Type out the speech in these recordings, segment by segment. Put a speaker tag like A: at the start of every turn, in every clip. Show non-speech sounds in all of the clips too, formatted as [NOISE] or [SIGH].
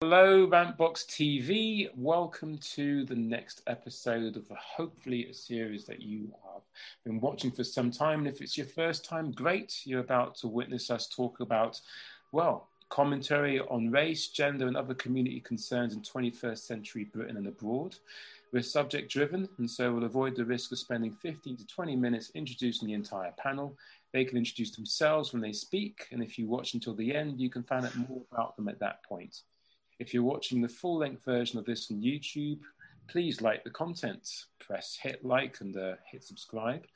A: Hello, Rantbox TV. Welcome to the next episode of hopefully a series that you have been watching for some time. And if it's your first time, great. You're about to witness us talk about, well, commentary on race, gender, and other community concerns in 21st century Britain and abroad. We're subject driven, and so we'll avoid the risk of spending 15 to 20 minutes introducing the entire panel. They can introduce themselves when they speak, and if you watch until the end, you can find out more about them at that point. If you're watching the full length version of this on YouTube, please like the content, press hit like and uh, hit subscribe.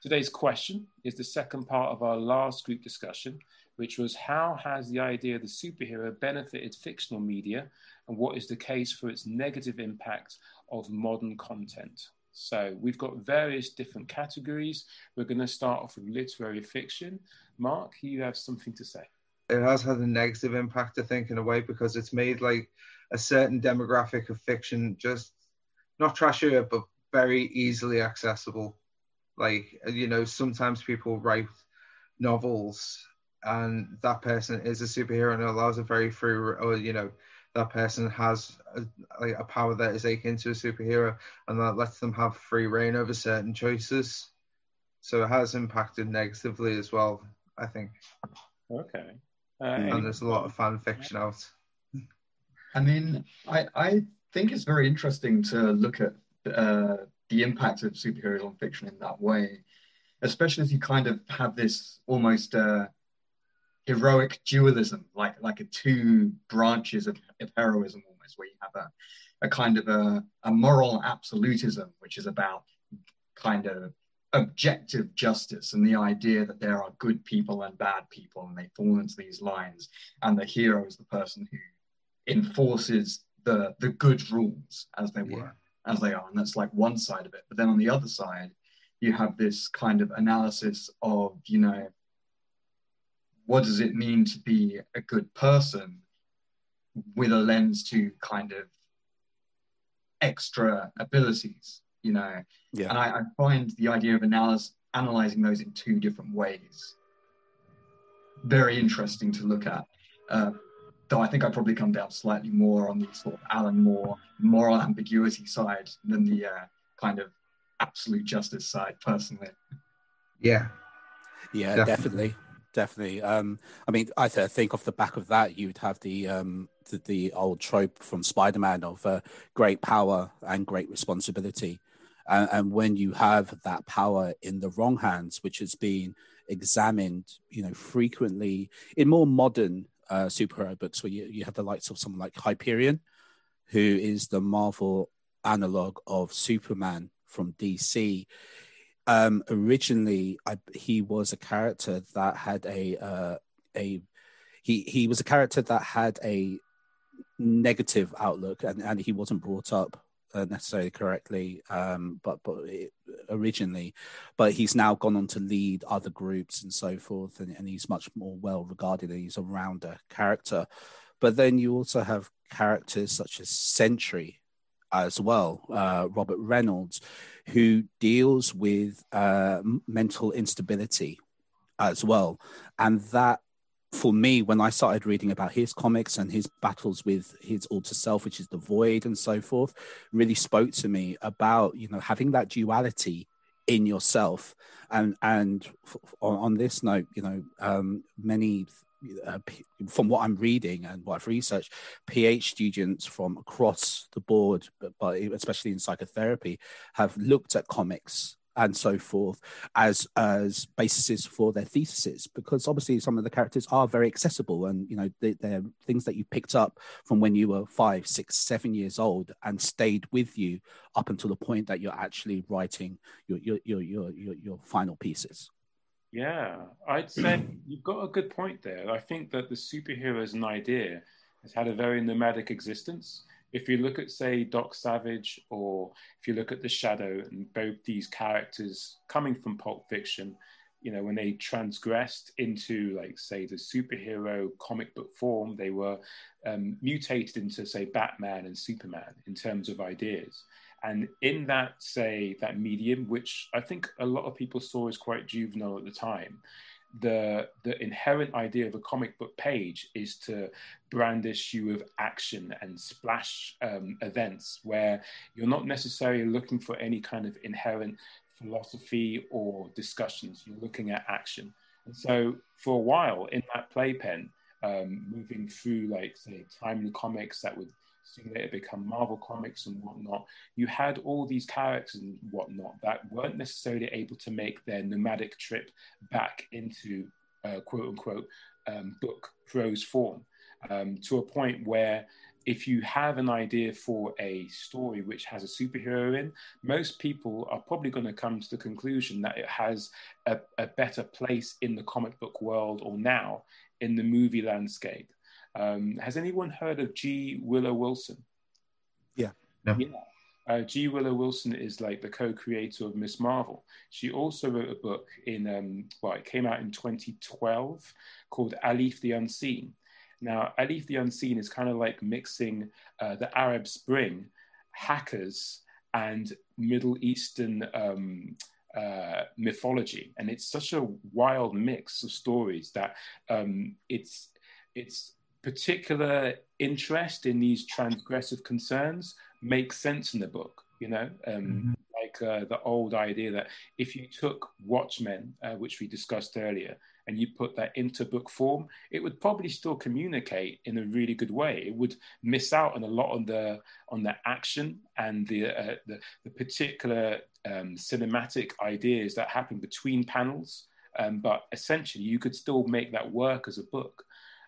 A: Today's question is the second part of our last group discussion, which was how has the idea of the superhero benefited fictional media and what is the case for its negative impact of modern content? So we've got various different categories. We're going to start off with literary fiction. Mark, you have something to say.
B: It has had a negative impact, I think, in a way, because it's made like a certain demographic of fiction just not trashier, but very easily accessible. Like, you know, sometimes people write novels and that person is a superhero and it allows a very free, or, you know, that person has a, a, power that is akin to a superhero and that lets them have free reign over certain choices. So it has impacted negatively as well, I think.
A: Okay.
B: Uh, and there's a lot of fan fiction out.
C: I mean, I, I think it's very interesting to look at uh, the impact of superheroes on fiction in that way, especially as you kind of have this almost uh, heroic dualism, like like a two branches of, of heroism almost, where you have a, a kind of a, a moral absolutism, which is about kind of objective justice and the idea that there are good people and bad people and they fall into these lines and the hero is the person who enforces the the good rules as they were yeah. as they are and that's like one side of it but then on the other side you have this kind of analysis of you know what does it mean to be a good person with a lens to kind of extra abilities, you know? Yeah. And I, I find the idea of analysis, analyzing those in two different ways very interesting to look at. Uh, though I think I probably come down slightly more on the sort of Alan Moore moral ambiguity side than the uh, kind of absolute justice side, personally.
B: Yeah.
D: Yeah, definitely. definitely definitely. Um, I mean, I think off the back of that, you'd have the um, the, the old trope from Spider-Man of uh, great power and great responsibility, and, and, when you have that power in the wrong hands, which has been examined, you know, frequently in more modern uh, superhero books, where you, you have the likes of someone like Hyperion, who is the Marvel analog of Superman from DC um, originally, I, he was a character that had a uh, a he he was a character that had a negative outlook, and, and he wasn't brought up uh, necessarily correctly, um, but but it, originally, but he's now gone on to lead other groups and so forth, and, and he's much more well regarded. and He's a rounder character, but then you also have characters such as Sentry as well, uh, Robert Reynolds, who deals with uh, mental instability as well. And that, for me, when I started reading about his comics and his battles with his alter self, which is the void and so forth, really spoke to me about, you know, having that duality in yourself. And, and on, on this note, you know, um, many uh, from what I'm reading and what I've researched, PH students from across the board, but, but especially in psychotherapy, have looked at comics and so forth as as bases for their theses because obviously some of the characters are very accessible and you know they, are things that you picked up from when you were five six seven years old and stayed with you up until the point that you're actually writing your your your your, your, your final pieces
A: yeah, I'd say you've got a good point there. I think that the superhero as an idea has had a very nomadic existence. If you look at, say, Doc Savage, or if you look at The Shadow, and both these characters coming from Pulp Fiction, you know, when they transgressed into, like, say, the superhero comic book form, they were um, mutated into, say, Batman and Superman in terms of ideas. And in that, say, that medium, which I think a lot of people saw as quite juvenile at the time, the the inherent idea of a comic book page is to brandish you with action and splash um, events where you're not necessarily looking for any kind of inherent philosophy or discussions. You're looking at action. And so for a while in that playpen, um, moving through like say timely comics that would later become Marvel comics and whatnot, you had all these characters and whatnot that weren't necessarily able to make their nomadic trip back into uh, quote unquote um, book prose form um, to a point where if you have an idea for a story which has a superhero in, most people are probably going to come to the conclusion that it has a, a better place in the comic book world or now in the movie landscape. Um, has anyone heard of G. Willow Wilson?
D: Yeah.
A: No. Yeah. Uh, G. Willow Wilson is like the co-creator of Ms. Marvel. She also wrote a book in, um, well, it came out in 2012 called Alif the Unseen. Now, Alif the Unseen is kind of like mixing uh, the Arab Spring, hackers, and Middle Eastern um, uh, mythology, and it's such a wild mix of stories that um, it's it's particular interest in these transgressive concerns makes sense in the book. You know, um, mm-hmm. like uh, the old idea that if you took Watchmen, uh, which we discussed earlier, and you put that into book form, it would probably still communicate in a really good way. It would miss out on a lot on the on the action and the uh, the, the, particular um, cinematic ideas that happen between panels. Um, but essentially, you could still make that work as a book.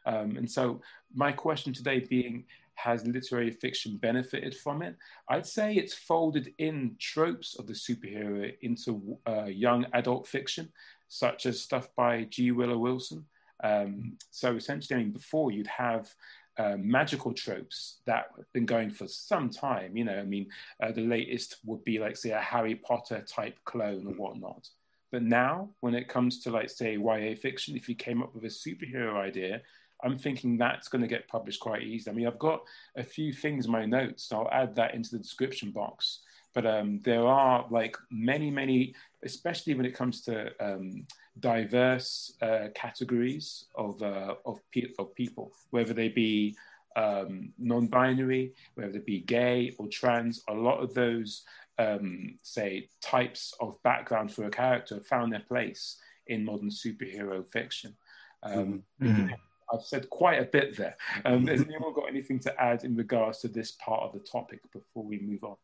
A: Um, and so, my question today being, has literary fiction benefited from it? I'd say it's folded in tropes of the superhero into uh, young adult fiction such as stuff by G. Willow Wilson. Um, so essentially, I mean, before you'd have uh, magical tropes that have been going for some time. You know, I mean, uh, the latest would be like, say, a Harry Potter type clone or whatnot. But now, when it comes to like, say, YA fiction, if you came up with a superhero idea, I'm thinking that's going to get published quite easily. I mean, I've got a few things in my notes, so I'll add that into the description box. But um, there are like many, many, especially when it comes to um, diverse uh, categories of, uh, of, pe- of people, whether they be um, non-binary, whether they be gay or trans. A lot of those, um, say, types of background for a character found their place in modern superhero fiction. Um, mm-hmm. I've said quite a bit there. Um, has anyone got anything to add in regards to this part of the topic before we move on?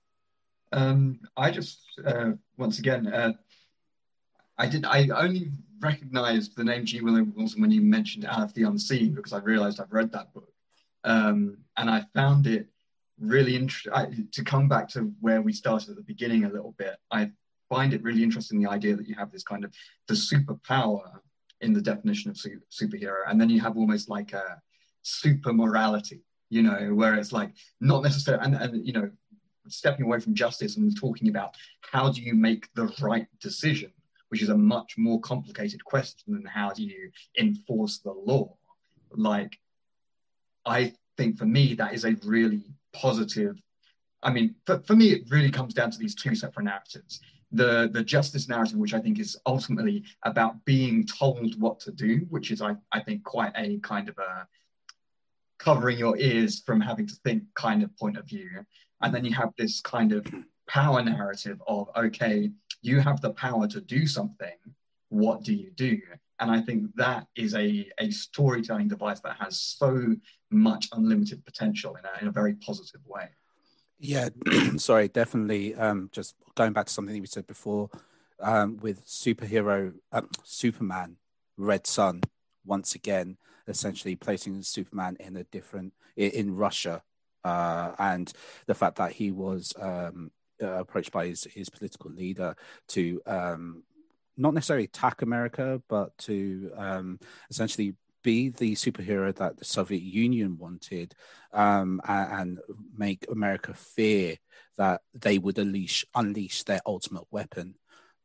C: Um, I just uh, once again, uh, I did. I only recognized the name G. William Wilson when you mentioned Alif the Unseen because I realized I've read that book, um, and I found it really interesting. To come back to where we started at the beginning a little bit, I find it really interesting the idea that you have this kind of the superpower in the definition of su- superhero, and then you have almost like a super morality, you know, where it's like not necessarily, and, and you know, stepping away from justice and talking about how do you make the right decision, which is a much more complicated question than how do you enforce the law. Like, I think for me, that is a really positive. I mean, for, for me, it really comes down to these two separate narratives. The, the justice narrative, which I think is ultimately about being told what to do, which is, I, I think, quite a kind of a covering your ears from having to think kind of point of view. And then you have this kind of power narrative of, okay, you have the power to do something. What do you do? And I think that is a, a storytelling device that has so much unlimited potential in a, in a very positive way.
D: Yeah, [CLEARS THROAT] sorry, definitely. Um, just going back to something that we said before um, with superhero, uh, Superman, Red Sun, once again, essentially placing Superman in a different, in Russia uh, and the fact that he was um, uh, approached by his, his political leader to um, not necessarily attack America, but to um, essentially be the superhero that the Soviet Union wanted um, and, and, make America fear that they would unleash, unleash their ultimate weapon.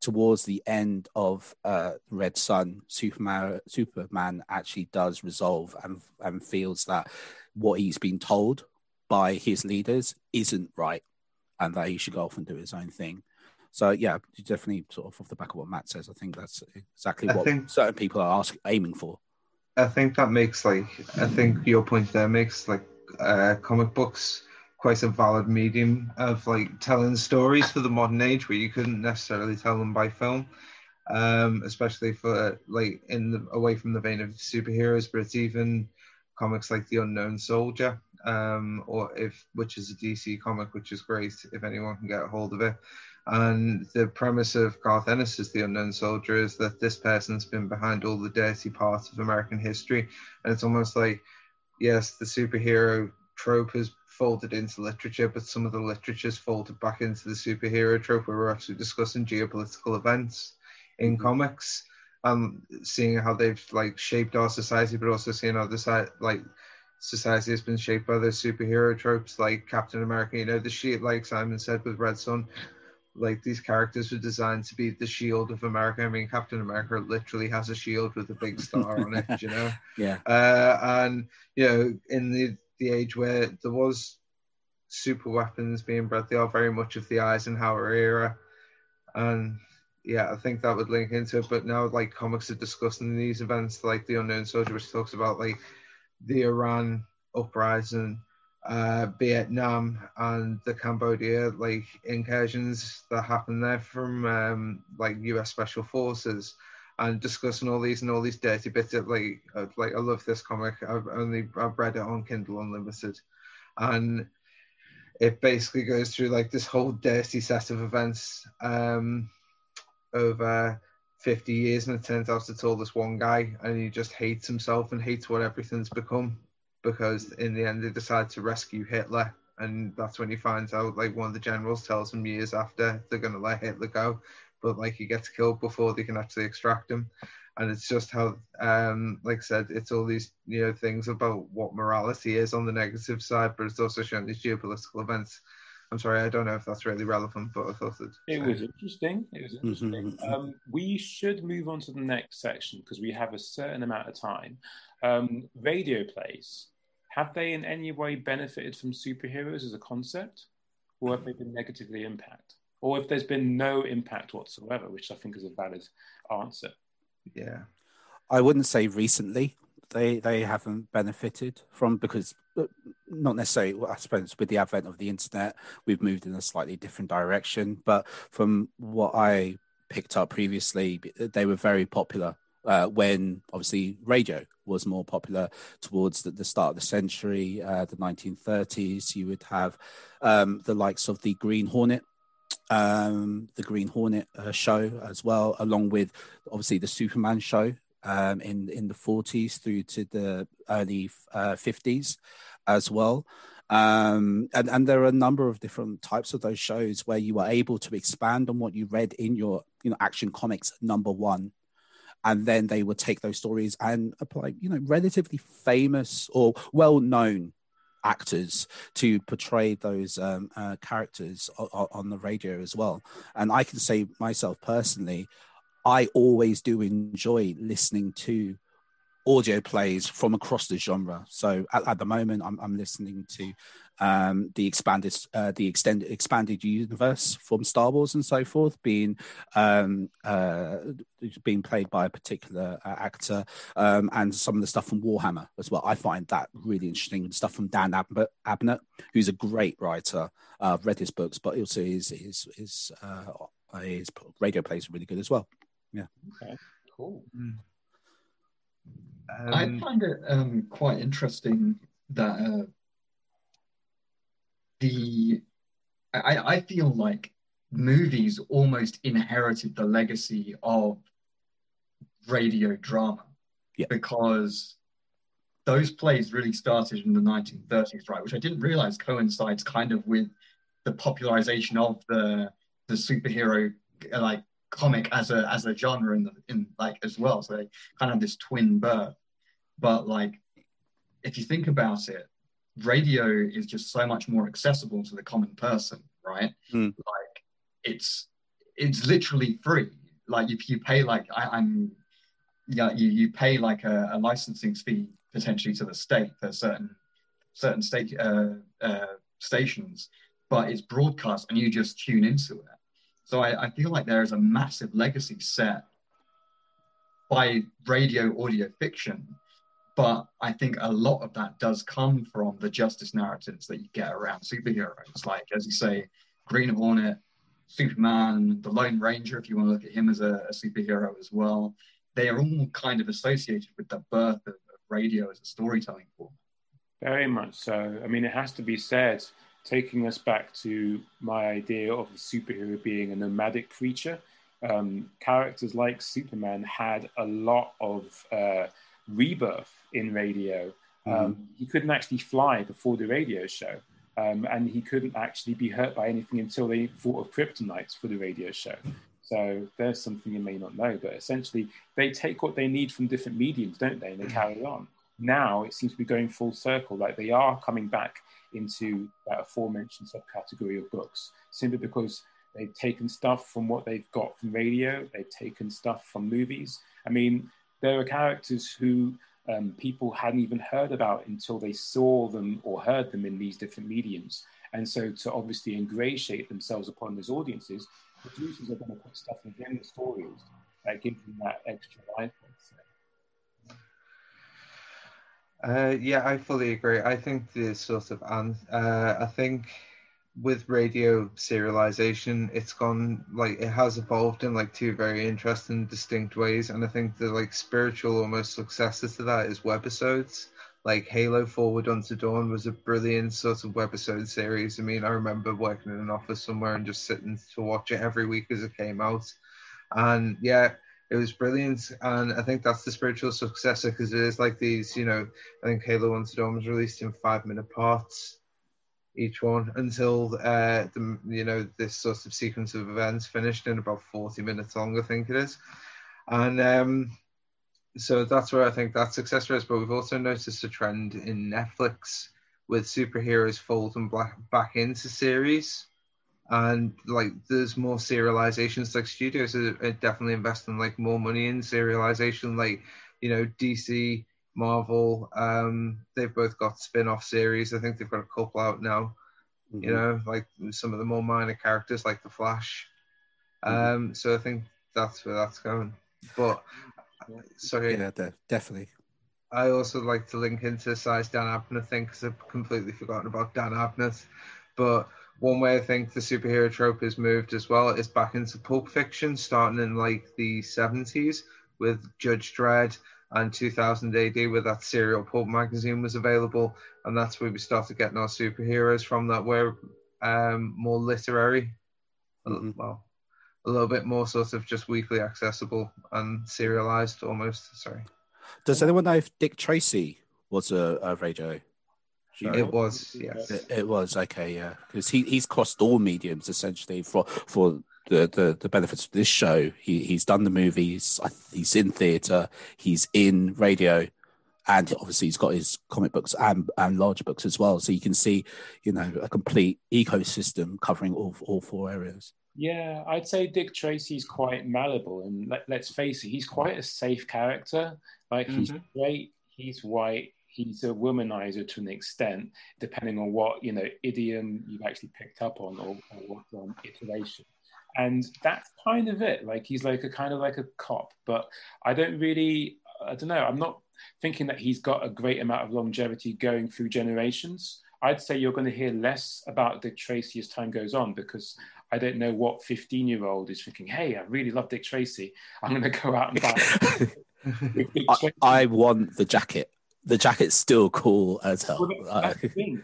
D: Towards the end of uh, Red Sun, Superman, Superman actually does resolve and, and feels that what he's been told by his leaders isn't right and that he should go off and do his own thing. So yeah, definitely sort of off the back of what Matt says, I think that's exactly what
B: think-
D: certain people are asking, aiming for.
B: I think that makes like I think your point there makes like uh, comic books quite a valid medium of like telling stories for the modern age where you couldn't necessarily tell them by film, um, especially for like in the away from the vein of superheroes, but it's even comics like The Unknown Soldier, um, or if which is a DC comic, which is great if anyone can get a hold of it. And the premise of Garth Ennis' The Unknown Soldier is that this person's been behind all the dirty parts of American history. And it's almost like, yes, the superhero trope has folded into literature, but some of the literature's folded back into the superhero trope where we're actually discussing geopolitical events in mm-hmm. comics. and seeing how they've like shaped our society, but also seeing how the side like society has been shaped by those superhero tropes like Captain America. You know, the shield, like Simon said with Red Sun, like these characters were designed to be the shield of America. I mean, Captain America literally has a shield with a big star on it, you know. [LAUGHS]
D: Yeah.
B: Uh, and you know, in the the age where there was super weapons being bred, they are very much of the Eisenhower era, and yeah, I think that would link into it. But now, like comics are discussing these events, like the Unknown Soldier, which talks about like the Iran uprising, uh, Vietnam, and the Cambodia like incursions that happened there from um, like U.S. Special Forces, and discussing all these and all these dirty bits. Of, like, uh, like I love this comic. I've only I've read it on Kindle Unlimited, and it basically goes through like this whole dirty set of events. Um, over 50 years and it turns out it's all this one guy and he just hates himself and hates what everything's become because in the end they decide to rescue Hitler and that's when he finds out like one of the generals tells him years after they're going to let Hitler go but like he gets killed before they can actually extract him and it's just how um like I said it's all these you know things about what morality is on the negative side but it's also showing these geopolitical events I'm sorry, I don't know if that's really relevant, but I thought it.
A: It was interesting. It was interesting.
D: Mhm.
A: Um, we should move on to the next section because we have a certain amount of time. Um, radio plays. Have they in any way benefited from superheroes as a concept, or have they been negatively impacted? Or if there's been no impact whatsoever, which I think is a valid answer.
B: Yeah.
D: I wouldn't say recently they they haven't benefited from because uh, not necessarily I suppose with the advent of the internet we've moved in a slightly different direction but from what I picked up previously they were very popular uh, when obviously radio was more popular towards the, the start of the century uh, the 1930s you would have um, the likes of the Green Hornet um, the Green Hornet uh, show as well, along with obviously the Superman show um, in in the 40s through to the early uh, 50s as well. Um, and, and there are a number of different types of those shows where you are able to expand on what you read in your you know action comics number one and then they would take those stories and apply you know relatively famous or well known actors to portray those um, uh, characters o- on the radio as well. And I can say myself personally, I always do enjoy listening to audio plays from across the genre. So at, at the moment, I'm, I'm listening to um, the expanded, uh, the extended, expanded universe from Star Wars and so forth, being um, uh, being played by a particular uh, actor, um, and some of the stuff from Warhammer as well. I find that really interesting. Stuff from Dan Ab- Abnett, who's a great writer. Uh, I've read his books, but also his his his, uh, his radio plays are really good as well. Yeah.
A: Okay, cool.
C: I
B: Um,
C: find it um, quite interesting that uh, the I, I feel like movies almost inherited the legacy of radio drama
D: Yeah.
C: because those plays really started in the 1930s, right? Which I didn't realize coincides kind of with the popularization of the the superhero like comic as a as a genre in the in like as well. So they kind of have this twin birth. But like if you think about it, radio is just so much more accessible to the common person, right?
D: Mm.
C: Like it's it's literally free. Like if you pay like I, I'm yeah, you, you pay like a, a licensing fee potentially to the state for certain certain state uh, uh, stations, but it's broadcast and you just tune into it. So I, I feel like there is a massive legacy set by radio audio fiction. But I think a lot of that does come from the justice narratives that you get around superheroes. Like, as you say, Green Hornet, Superman, the Lone Ranger, if you want to look at him as a, a superhero as well. They are all kind of associated with the birth of, of radio as a storytelling form.
A: Very much so. I mean, it has to be said, taking us back to my idea of the superhero being a nomadic creature, um, characters like Superman had a lot of uh, rebirth in radio. Um, mm-hmm. He couldn't actually fly before the radio show. Um, and he couldn't actually be hurt by anything until they thought of kryptonites for the radio show. So there's something you may not know, but essentially they take what they need from different mediums, don't they? And they carry on. Now it seems to be going full circle, like they are coming back into that aforementioned subcategory of books, simply because they've taken stuff from what they've got from radio, they've taken stuff from movies. I mean, there are characters who um, people hadn't even heard about until they saw them or heard them in these different mediums. And so, to obviously ingratiate themselves upon those audiences, producers are going to put stuff within the stories that give them that extra life.
B: Uh, yeah, I fully agree. I think the sort of, uh, I think with radio serialization, it's gone like it has evolved in like two very interesting, distinct ways. And I think the like spiritual almost successor to that is webisodes. Like Halo Forward Unto Dawn was a brilliant sort of webisode series. I mean, I remember working in an office somewhere and just sitting to watch it every week as it came out. And yeah, it was brilliant. And I think that's the spiritual successor because it is like these, you know, I think Halo Unto Dawn was released in five minute parts each one until uh, the you know this sort of sequence of events finished in about 40 minutes long, I think it is. And um, so that's where I think that success is. But we've also noticed a trend in Netflix with superheroes folding back, back into series. And like there's more serializations, like studios are definitely investing like more money in serialization, like you know, DC Marvel. Um, they've both got spin-off series. I think they've got a couple out now. Mm-hmm. You know, like some of the more minor characters, like the Flash. Mm-hmm. Um, so I think that's where that's going. But sorry,
D: yeah, definitely.
B: I also like to link into size Dan Abnett thing because I've completely forgotten about Dan Abnett. But one way I think the superhero trope has moved as well is back into pulp fiction, starting in like the 70s with Judge Dredd and 2000 AD where that serial pulp magazine was available, and that's where we started getting our superheroes from. That were um, more literary, mm-hmm. well, a little bit more sort of just weekly accessible and serialized almost. Sorry.
D: Does anyone know if Dick Tracy was a, a radio?
B: It was, yes.
D: It, it was okay, yeah, because he he's crossed all mediums essentially for for the, the, the benefits of this show. He he's done the movies. He's in theatre. He's in radio, and obviously he's got his comic books and and large books as well. So you can see, you know, a complete ecosystem covering all all four areas.
A: Yeah, I'd say Dick Tracy's quite malleable, and let, us face it, he's quite a safe character. Like he's mm-hmm. great. He's white he's a womanizer to an extent, depending on what you know idiom you've actually picked up on or, or what um, iteration. And that's kind of it. Like he's like a kind of like a cop but i don't really i don't know. I'm not thinking that he's got a great amount of longevity going through generations. I'd say you're going to hear less about dick tracy as time goes on because i don't know what 15 year old is thinking hey i really love dick tracy. I'm going to go out and buy [LAUGHS] [LAUGHS]
D: I, I want the jacket the jacket's still cool as hell. Well,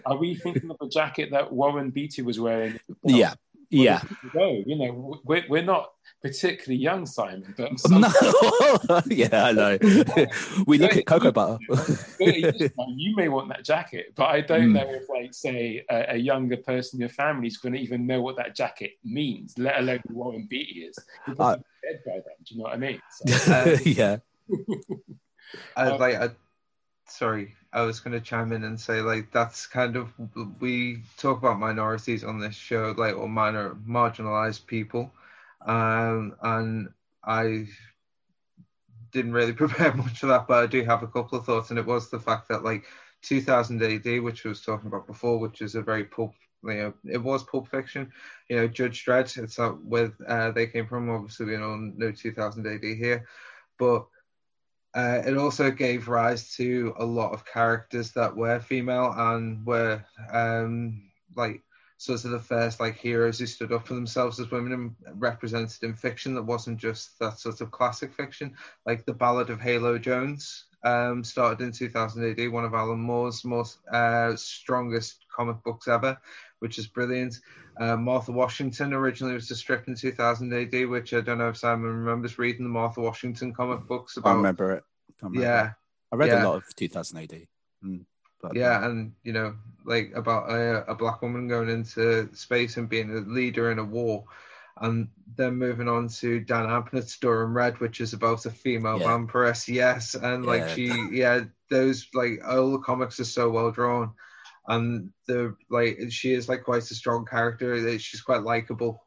A: Are we thinking of the jacket that Warren Beatty was wearing? [LAUGHS]
D: Yeah, yeah.
A: Go. You know, we're, we're not particularly young, Simon, but [LAUGHS]
D: no. [LAUGHS] yeah, I know. we look at cocoa butter.
A: you may want that jacket, but I don't mm. know if, like, say, a, a, younger person in your family is going to even know what that jacket means, let alone who Warren Beatty is. Uh, dead by then. Do you know what I mean?
D: So, uh, yeah.
B: I, like, I, sorry, I was going to chime in and say like that's kind of we talk about minorities on this show, like or minor marginalized people, um, and I didn't really [LAUGHS] prepare much for that, but I do have a couple of thoughts, and it was the fact that like 2000 AD, which I was talking about before, which is a very pulp you know, it was Pulp Fiction. You know, Judge Dredd. It's not with uh, they came from. Obviously, we know 2000 AD here, but uh, it also gave rise to a lot of characters that were female and were um, like sort of the first like heroes who stood up for themselves as women and represented in fiction that wasn't just that sort of classic fiction, like the Ballad of Halo Jones. Um, started in 2008, one of Alan Moore's most uh, strongest comic books ever, which is brilliant. Uh, Martha Washington originally was a strip in 2000 AD, which I don't know if Simon remembers reading the Martha Washington comic books about.
D: I remember it. I remember
B: yeah,
D: it. I read
B: yeah.
D: a lot of 2000 AD. Mm, but,
B: yeah, and you know, like about a, a black woman going into space and being a leader in a war, and then moving on to Dan Abnett's Durham Red, which is about a female
D: Yeah.
B: vampiress. Yes, and like
D: Yeah.
B: she, yeah, those like all the comics are so well drawn, and the like she is like quite a strong character. She's quite likable.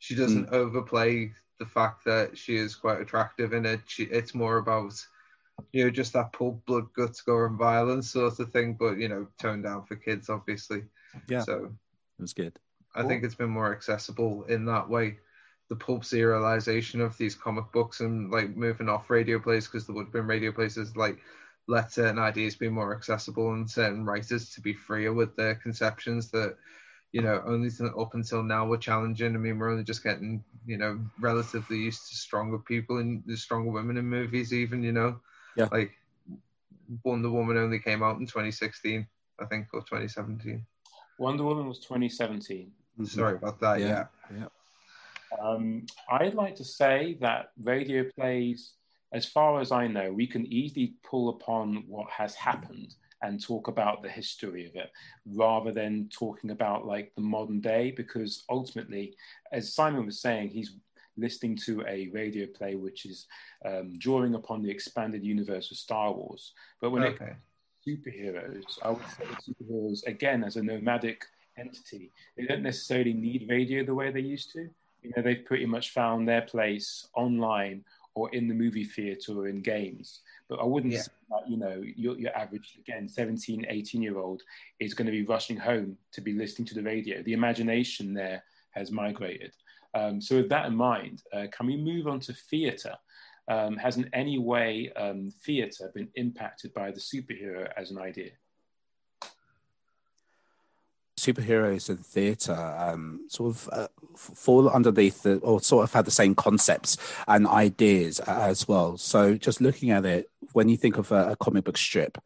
B: She doesn't
D: Hmm.
B: overplay the fact that she is quite attractive in it. She, it's more about you know, just that pulp blood, guts, gore, and violence sort of thing, but you know, toned down for kids, obviously.
D: Yeah.
B: So
D: it was good.
B: I think it's been more accessible in that way. The pulp serialization of these comic books and like moving off radio plays because there would have been radio places like let certain ideas be more accessible and certain writers to be freer with their conceptions that you know only to, up until now we're challenging. I mean, we're only just getting you know relatively used to stronger people and the stronger women in movies, even you know,
D: Yeah.
B: like Wonder Woman only came out in 2016, I think, or 2017.
A: Wonder Woman was 2017.
D: Mhm.
B: Sorry about that.
D: Yeah.
B: yeah.
A: Um, I'd like to say that radio plays, as far as I know, we can easily pull upon what has happened and talk about the history of it rather than talking about like the modern day because ultimately as simon was saying he's listening to a radio play which is um, drawing upon the expanded universe of star wars but when it
B: Okay.
A: superheroes. I would say superheroes again as a nomadic entity. They don't necessarily need radio the way they used to. You know, they've pretty much found their place online or in the movie theater or in games. But I wouldn't
B: Yeah.
A: say that, you know, your, your average, again, 17, 18 year old is going to be rushing home to be listening to the radio. The imagination there has migrated. Um, so with that in mind, uh, can we move on to theatre? Um, has in any way um, theatre been impacted by the superhero as an idea?
D: Superheroes and theatre um, sort of uh, fall underneath the, or sort of have the same concepts and ideas as well. So just looking at it, when you think of a, a comic book strip,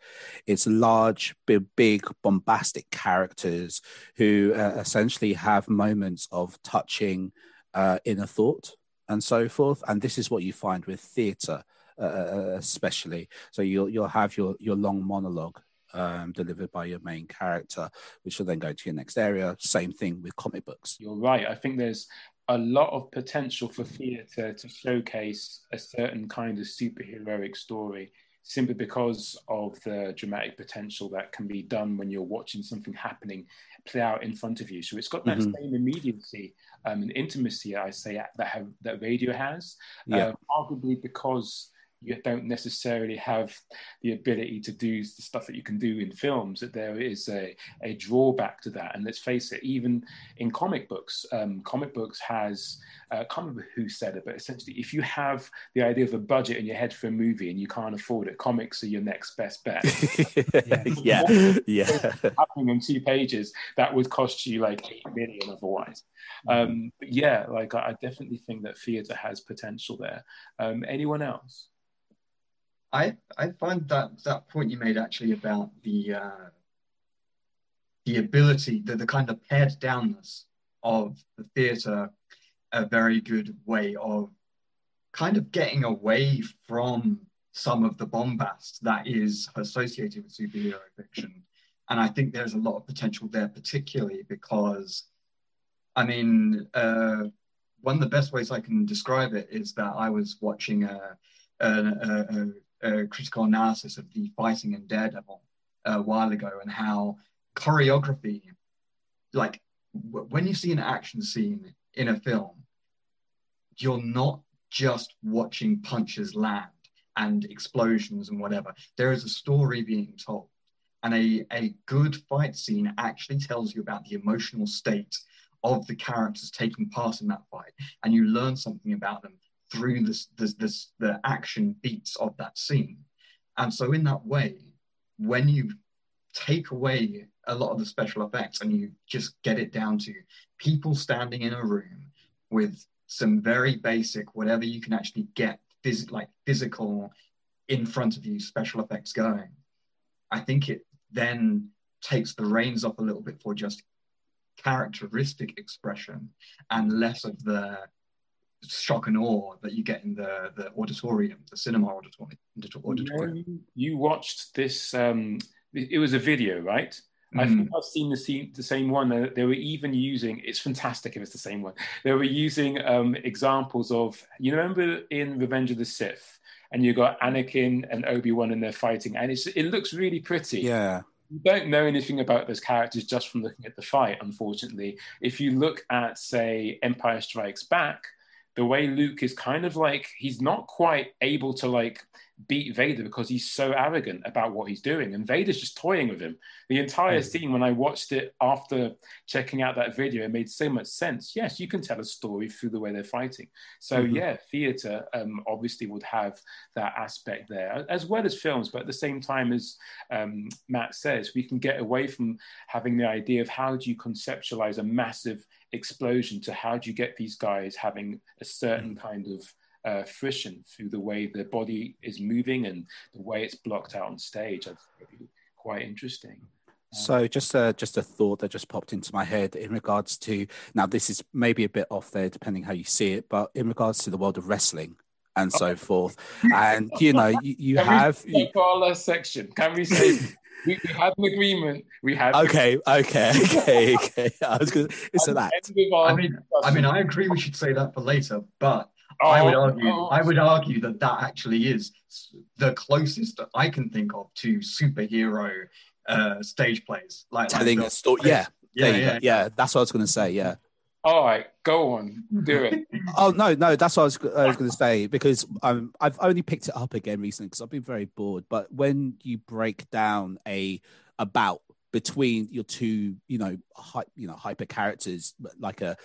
D: it's large, big, big bombastic characters who uh, essentially have moments of touching uh, inner thought and so forth. And this is what you find with theatre. Uh, especially, so you'll you'll have your your long monologue um, delivered by your main character, which will then go to your next area. Same thing with comic books.
A: You're right. I think there's a lot of potential for theatre to showcase a certain kind of superheroic story simply because of the dramatic potential that can be done when you're watching something happening play out in front of you. So it's got that
D: Mhm.
A: same immediacy um, and intimacy, I say, that have, that radio has.
D: Yeah.
A: Um, arguably because you don't necessarily have the ability to do the stuff that you can do in films that there is a, a drawback to that. And let's face it even in comic books um, comic books has uh, I can't remember who said it but essentially if you have the idea of a budget in your head for a movie and you can't afford it comics are your next best bet. [LAUGHS]
D: Yeah, [LAUGHS] yeah. [LAUGHS]
A: happening in two pages that would cost you like 8 million otherwise. Um, but yeah like I, I definitely think that theatre has potential there. Um, anyone else
C: I I find that that point you made actually about the uh, the ability, the, the kind of pared downness of the theatre, a very good way of kind of getting away from some of the bombast that is associated with superhero fiction. And I think there's a lot of potential there, particularly because, I mean, uh, one of the best ways I can describe it is that I was watching a, a, a, a critical analysis of the fighting in Daredevil uh, a while ago and how choreography, like w- when you see an action scene in a film, you're not just watching punches land and explosions and whatever. There is a story being told. And a, a good fight scene actually tells you about the emotional state of the characters taking part in that fight. And you learn something about them through this, this, this the action beats of that scene. And so in that way, when you take away a lot of the special effects and you just get it down to people standing in a room with some very basic, whatever you can actually get, phys- like physical in front of you special effects going. I think it then takes the reins off a little bit for just characteristic expression and less of the shock and awe that you get in the, the auditorium, the cinema auditorium. auditorium.
A: You, watched this, um, it was a video, right? Mm. I think I've seen the, same, the same one. They were even using, it's fantastic if it's the same one. They were using um, examples of, you remember in Revenge of the Sith, and you got Anakin and Obi Wan and they're fighting, and it's it looks really pretty.
D: Yeah.
A: You don't know anything about those characters just from looking at the fight, unfortunately. If you look at, say, Empire Strikes Back, the way Luke is kind of like he's not quite able to like beat Vader because he's so arrogant about what he's doing. And Vader's just toying with him. The entire mm. scene, when I watched it after checking out that video, it made so much sense. Yes, you can tell a story through the way they're fighting. So, mm-hmm. yeah, theatre um, obviously would have that aspect there, as well as films. But at the same time, as um, Matt says, we can get away from having the idea of how do you conceptualize a massive explosion to how do you get these guys having a certain mm. kind of uh, friction through the way the body is moving and the way it's blocked out on stage. I think quite interesting.
D: So just a, just a thought that just popped into my head in regards to now this is maybe a bit off there depending how you see it, but in regards to the world of wrestling and so forth, [LAUGHS] and you know you, you have
A: you, section. Can we say [LAUGHS] we, we have an agreement? We have
D: okay, okay, [LAUGHS] okay, okay. I was going to that.
C: I mean, I mean, I agree. We should say that for later, but Oh, I would argue. Oh. I would argue that that actually is the closest I can think of to superhero uh, stage plays. Like
D: telling like a story. Yeah. Yeah, yeah, yeah. That's what I was going to say. Yeah.
A: All right, go on, do it. [LAUGHS]
D: oh no, no, that's what I was, I was going to say because um, I've only picked it up again recently because I've been very bored. But when you break down a about between your two, you know, you know, hyper characters like a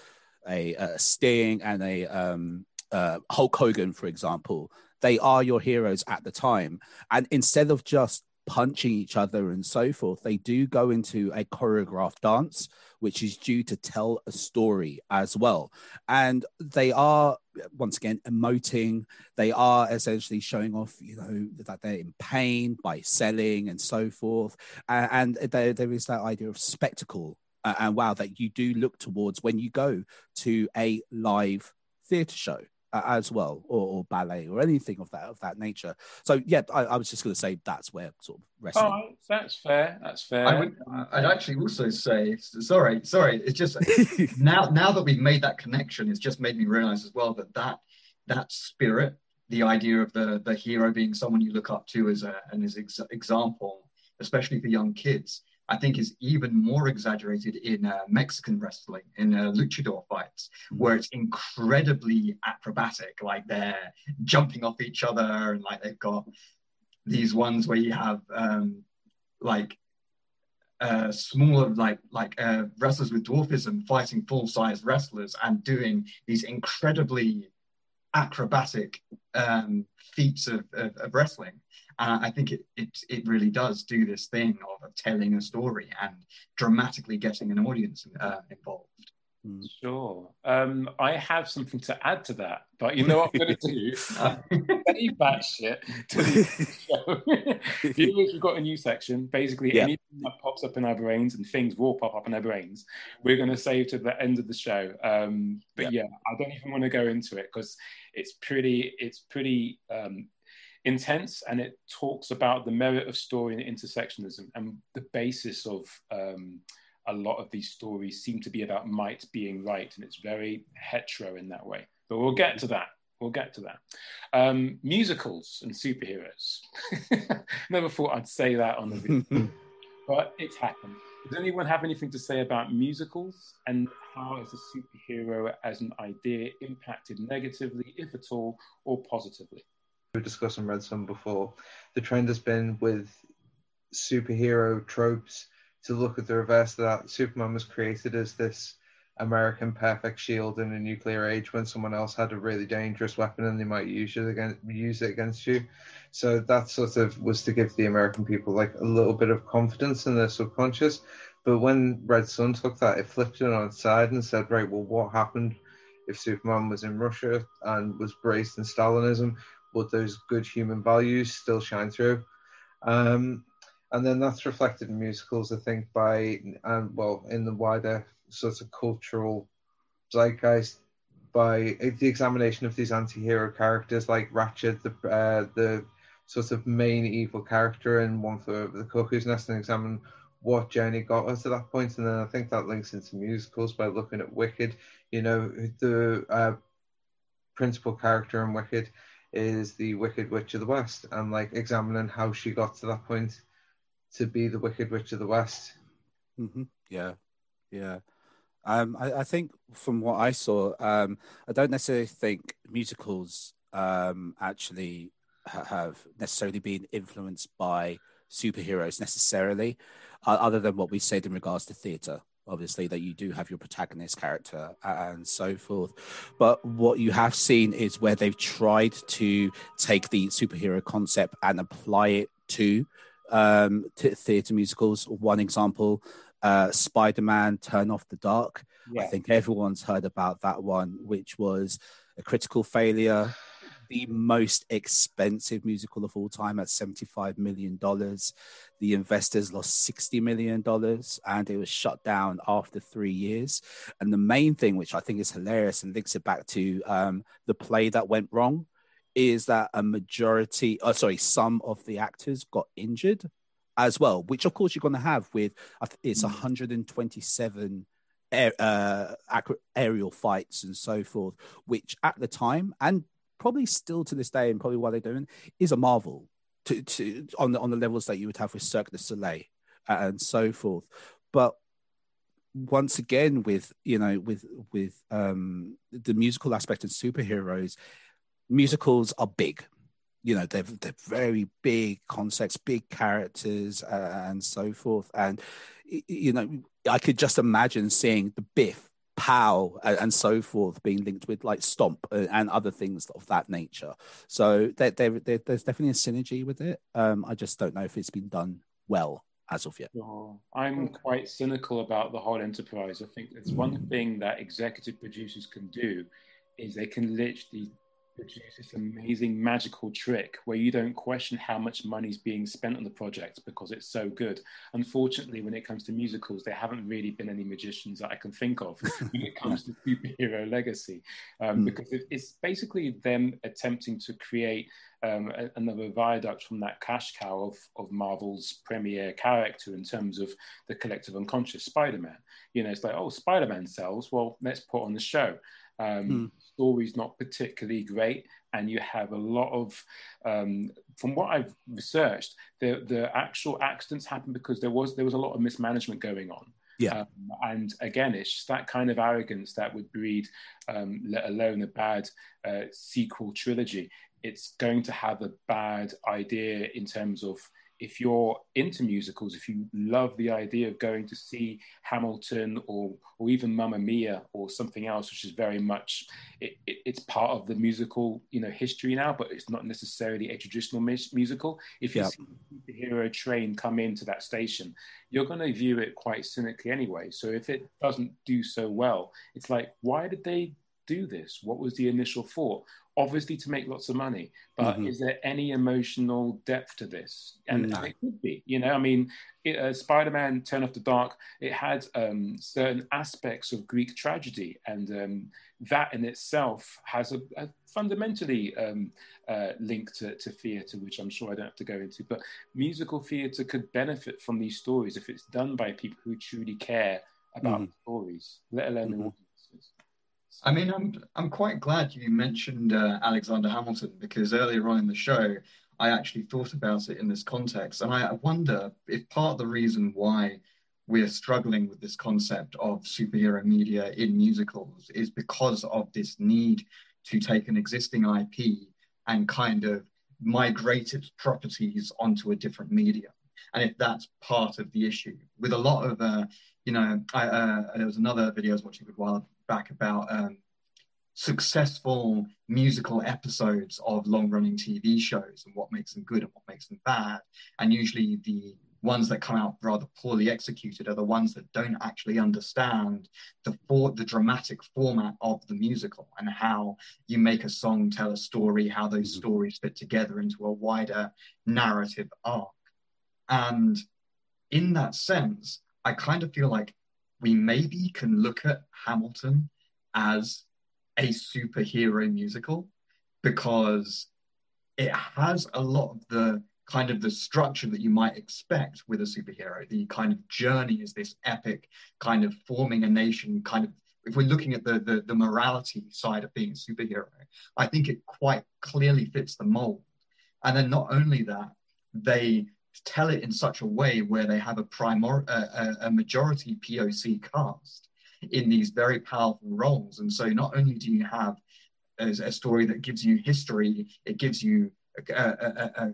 D: a, a Sting and a um, uh, Hulk Hogan, for example, they are your heroes at the time. And instead of just punching each other and so forth, they do go into a choreographed dance, which is due to tell a story as well. And they are, once again, emoting. They are essentially showing off, you know, that they're in pain by selling and so forth. And, there, there is that idea of spectacle. And wow, that you do look towards when you go to a live theatre show as well, or, or, ballet, or anything of that of that nature. So yeah, I, I was just going to say that's where sort of wrestling.
A: Oh, that's fair. That's fair. I would,
C: I'd actually also say sorry, sorry. It's just [LAUGHS] now now that we've made that connection, it's just made me realize as well that that that spirit, the idea of the the hero being someone you look up to as a and as ex- example, especially for young kids I think is even more exaggerated in uh, Mexican wrestling, in uh, luchador fights, mm-hmm. where it's incredibly acrobatic, like they're jumping off each other and like they've got these ones where you have um, like uh, smaller, like like uh, wrestlers with dwarfism fighting full-size wrestlers and doing these incredibly acrobatic um, feats of, of, of wrestling. And I think it, it, it really does do this thing of, of telling a story and dramatically getting an audience uh, involved.
A: Hmm. Sure. Um, I have something to add to that, but you know what I'm going to do? Save that shit to the [LAUGHS] show. Viewers, [LAUGHS] we've got a new section. Basically, yeah. anything that pops up in our brains and things will pop up in our brains, we're going to save to the end of the show. Um, but yeah. yeah. I don't even want to go into it because it's pretty, it's pretty um, intense and it talks about the merit of story and intersectionism and the basis of um, a lot of these stories seem to be about might being right and it's very hetero in that way. But we'll get to that. We'll get to that. Um, musicals and superheroes. [LAUGHS] Never thought i'd say that on the video. [LAUGHS] But it's happened. Does anyone have anything to say about musicals and how as a superhero as an idea impacted negatively if at all or positively
B: we discussed and read some before. The trend has been with superhero tropes to look at the reverse of that. Superman was created as this American perfect shield in a nuclear age when someone else had a really dangerous weapon and they might use it against use it against you. So that sort of was to give the American people like a little bit of confidence in their subconscious. But when Red Sun took that, it flipped it on its side and said, right, well, what happened if Superman was in Russia and was braced in Stalinism? Would those good human values still shine through? Um, and then that's reflected in musicals, I think, by um, well, in the wider sort of cultural zeitgeist by the examination of these anti-hero characters like Ratched, the uh, the sort of main evil character in One for the Cuckoo's Nest, and examine what journey got us to that point. And then I think that links into musicals by looking at Wicked. You know, the uh, principal character in Wicked is the Wicked Witch of the West, and like examining how she got to that point to be the Wicked Witch of the West.
D: Mm-hmm. Yeah, yeah. Um, I, I, think from what I saw, um, I don't necessarily think musicals um, actually ha- have necessarily been influenced by superheroes necessarily, uh, other than what we said in regards to theatre. Obviously, that you do have your protagonist character and so forth. But what you have seen is where they've tried to take the superhero concept and apply it to um, theatre musicals. One example, uh, Spider Man Turn Off the Dark. Yeah. I think everyone's heard about that one, which was a critical failure, the most expensive musical of all time at $75 million. The investors lost $60 million and it was shut down after three years. And the main thing, which I think is hilarious and links it back to um, the play that went wrong, is that a majority, oh, sorry, some of the actors got injured as well, which of course you're going to have with it's 127 air, uh, aerial fights and so forth, which at the time and probably still to this day and probably what they're doing is a marvel to, to on the on the levels that you would have with Cirque du Soleil and so forth. But once again, with you know, with with um, the musical aspect of superheroes, musicals are big you know they're, they're very big concepts big characters uh, and so forth and you know i could just imagine seeing the biff pow and, and so forth being linked with like stomp uh, and other things of that nature so there, there, there, there's definitely a synergy with it um, i just don't know if it's been done well as of yet.
A: Oh, I'm quite cynical about the whole enterprise. I think it's one thing that executive producers can do is they can literally produce this amazing magical trick where you don't question how much money is being spent on the project because it's so good. Unfortunately, when it comes to musicals, there haven't really been any magicians that I can think of [LAUGHS] when it comes to superhero legacy, um, mm. because it, it's basically them attempting to create um, another viaduct from that cash cow of, of Marvel's premier character in terms of the collective unconscious Spider-Man. You know, it's like, oh, Spider-Man sells. Well, let's put on the show. Um, mm. Story's not particularly great, and you have a lot of, um, from what I've researched, the the actual accidents happen because there was there was a lot of mismanagement going on.
D: Yeah. Um,
A: and again, it's just that kind of arrogance that would breed, um, let alone a bad uh, sequel trilogy. It's going to have a bad idea in terms of if you're into musicals, if you love the idea of going to see Hamilton or or even Mamma Mia or something else, which is very much it, it, it's part of the musical you know history now, but it's not necessarily a traditional musical. If you yep. see the hero train come into that station, you're going to view it quite cynically anyway. So if it doesn't do so well, it's like why did they do this? What was the initial thought? obviously to make lots of money but mm-hmm. is there any emotional depth to this and no. it could be you know i mean it, uh, spider-man turn off the dark it had um, certain aspects of greek tragedy and um, that in itself has a, a fundamentally um, uh, link to, to theatre which i'm sure i don't have to go into but musical theatre could benefit from these stories if it's done by people who truly care about mm-hmm. stories let alone mm-hmm.
C: I mean, I'm I'm quite glad you mentioned uh, Alexander Hamilton because earlier on in the show, I actually thought about it in this context, and I wonder if part of the reason why we're struggling with this concept of superhero media in musicals is because of this need to take an existing IP and kind of migrate its properties onto a different medium. and if that's part of the issue with a lot of uh, you know I, uh, there was another video I was watching a while back about um, successful musical episodes of long running TV shows and what makes them good and what makes them bad. And usually the ones that come out rather poorly executed are the ones that don't actually understand the for, the dramatic format of the musical and how you make a song tell a story, how those mm-hmm. stories fit together into a wider narrative arc. And in that sense, I kind of feel like we maybe can look at Hamilton as a superhero musical because it has a lot of the kind of the structure that you might expect with a superhero. The kind of journey is this epic kind of forming a nation kind of if we're looking at the, the, the morality side of being a superhero, I think it quite clearly fits the mold. And then not only that, they tell it in such a way where they have a primor a, a majority POC cast in these very powerful roles. And so not only do you have a, a story that gives you history, it gives you a, a,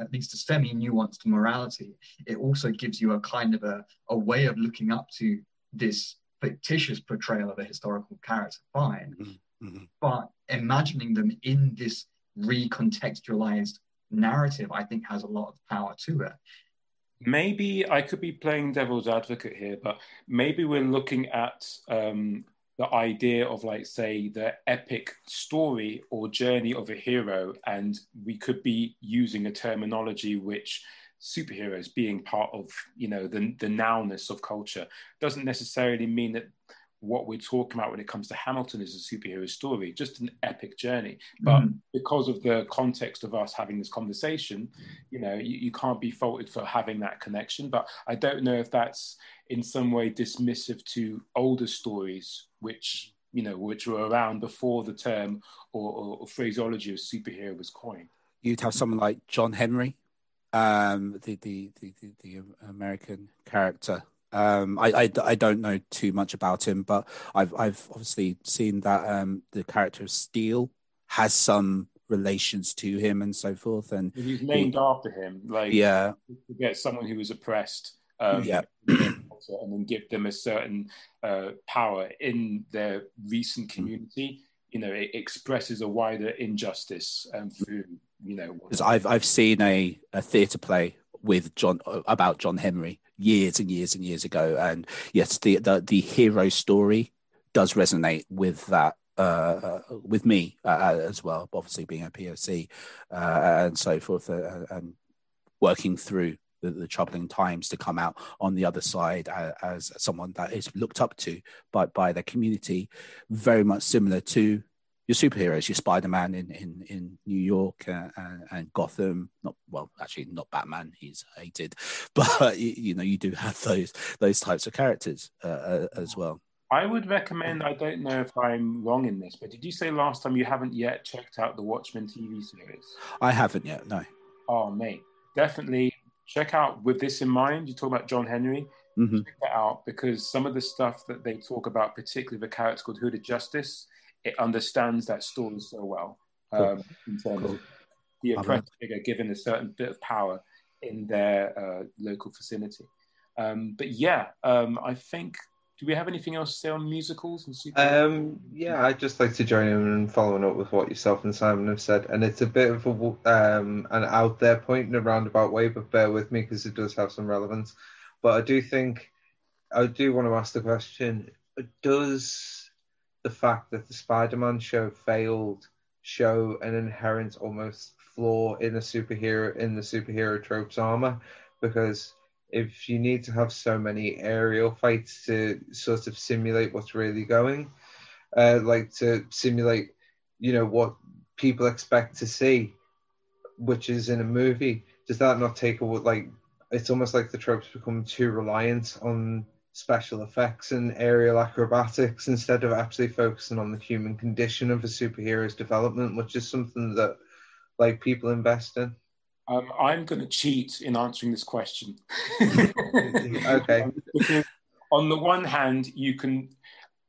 C: at least a semi nuanced morality. It also gives you a kind of a, a way of looking up to this fictitious portrayal of a historical character. Fine. Mm-hmm. mm-hmm. But imagining them in this recontextualized narrative, I think, has a lot of power to it.
A: Maybe I could be playing devil's advocate here, but maybe we're looking at um, the idea of, like, say, the epic story or journey of a hero, and we could be using a terminology which superheroes being part of, you know, the the nowness of culture doesn't necessarily mean that what we're talking about when it comes to Hamilton is a superhero story, just an epic journey. But mm. because of the context of us having this conversation, you know, you, you, can't be faulted for having that connection. But I don't know if that's in some way dismissive to older stories, which you know, which were around before the term or, or, or phraseology of superhero was coined.
D: You'd have someone like John Henry, um, the, the, the, the, the American character um, I, I, I, don't know too much about him, but I've I've obviously seen that um, the character of Steel has some relations to him and so forth, and
A: he's named he, after him. Like
D: yeah,
A: to get someone who was oppressed, um, yeah, and then give them a certain uh, power in their recent hmm. community. You know, it expresses a wider injustice um, through you know.
D: Because I've I've seen a, a theatre play with John about John Henry years and years and years ago. And yes, the the, the hero story does resonate with that uh, uh with me uh, uh, as well. Obviously, being a POC uh, and so forth, uh, and working through the, the, troubling times to come out on the other side as someone that is looked up to by by the community, very much similar to your superheroes, your Spider-Man in in, in New York uh, and, and, Gotham. Not well, actually, not Batman. He's hated, [LAUGHS] but you, you know you do have those those types of characters uh, uh, as well.
A: I would recommend. I don't know if I'm wrong in this, but did you say last time you haven't yet checked out the Watchmen TV series?
D: I haven't yet. No.
A: Oh, mate, definitely check out with this in mind. You talk about John Henry. Mm-hmm. Check that out because some of the stuff that they talk about, particularly the character called Hooded Justice, it understands that story so well um, cool. in terms cool. of the oppressed figure given a certain bit of power in their uh, local vicinity. Um, but yeah, um, I think. Do we have anything else to say on musicals and
B: super? Um, yeah, I'd just like to join in and following up with what yourself and Simon have said, and it's a bit of a um, an out there point in a roundabout way, but bear with me because it does have some relevance. But I do think I do want to ask the question: Does the fact that the Spider-Man show failed show an inherent almost flaw in the superhero in the superhero tropes armor because if you need to have so many aerial fights to sort of simulate what's really going uh, like to simulate you know what people expect to see which is in a movie does that not take away like it's almost like the tropes become too reliant on special effects and aerial acrobatics instead of actually focusing on the human condition of a superhero's development, which is something that like people invest in?
A: Um, I'm going to cheat in answering this question. [LAUGHS]
B: okay.
A: because on the one hand, you can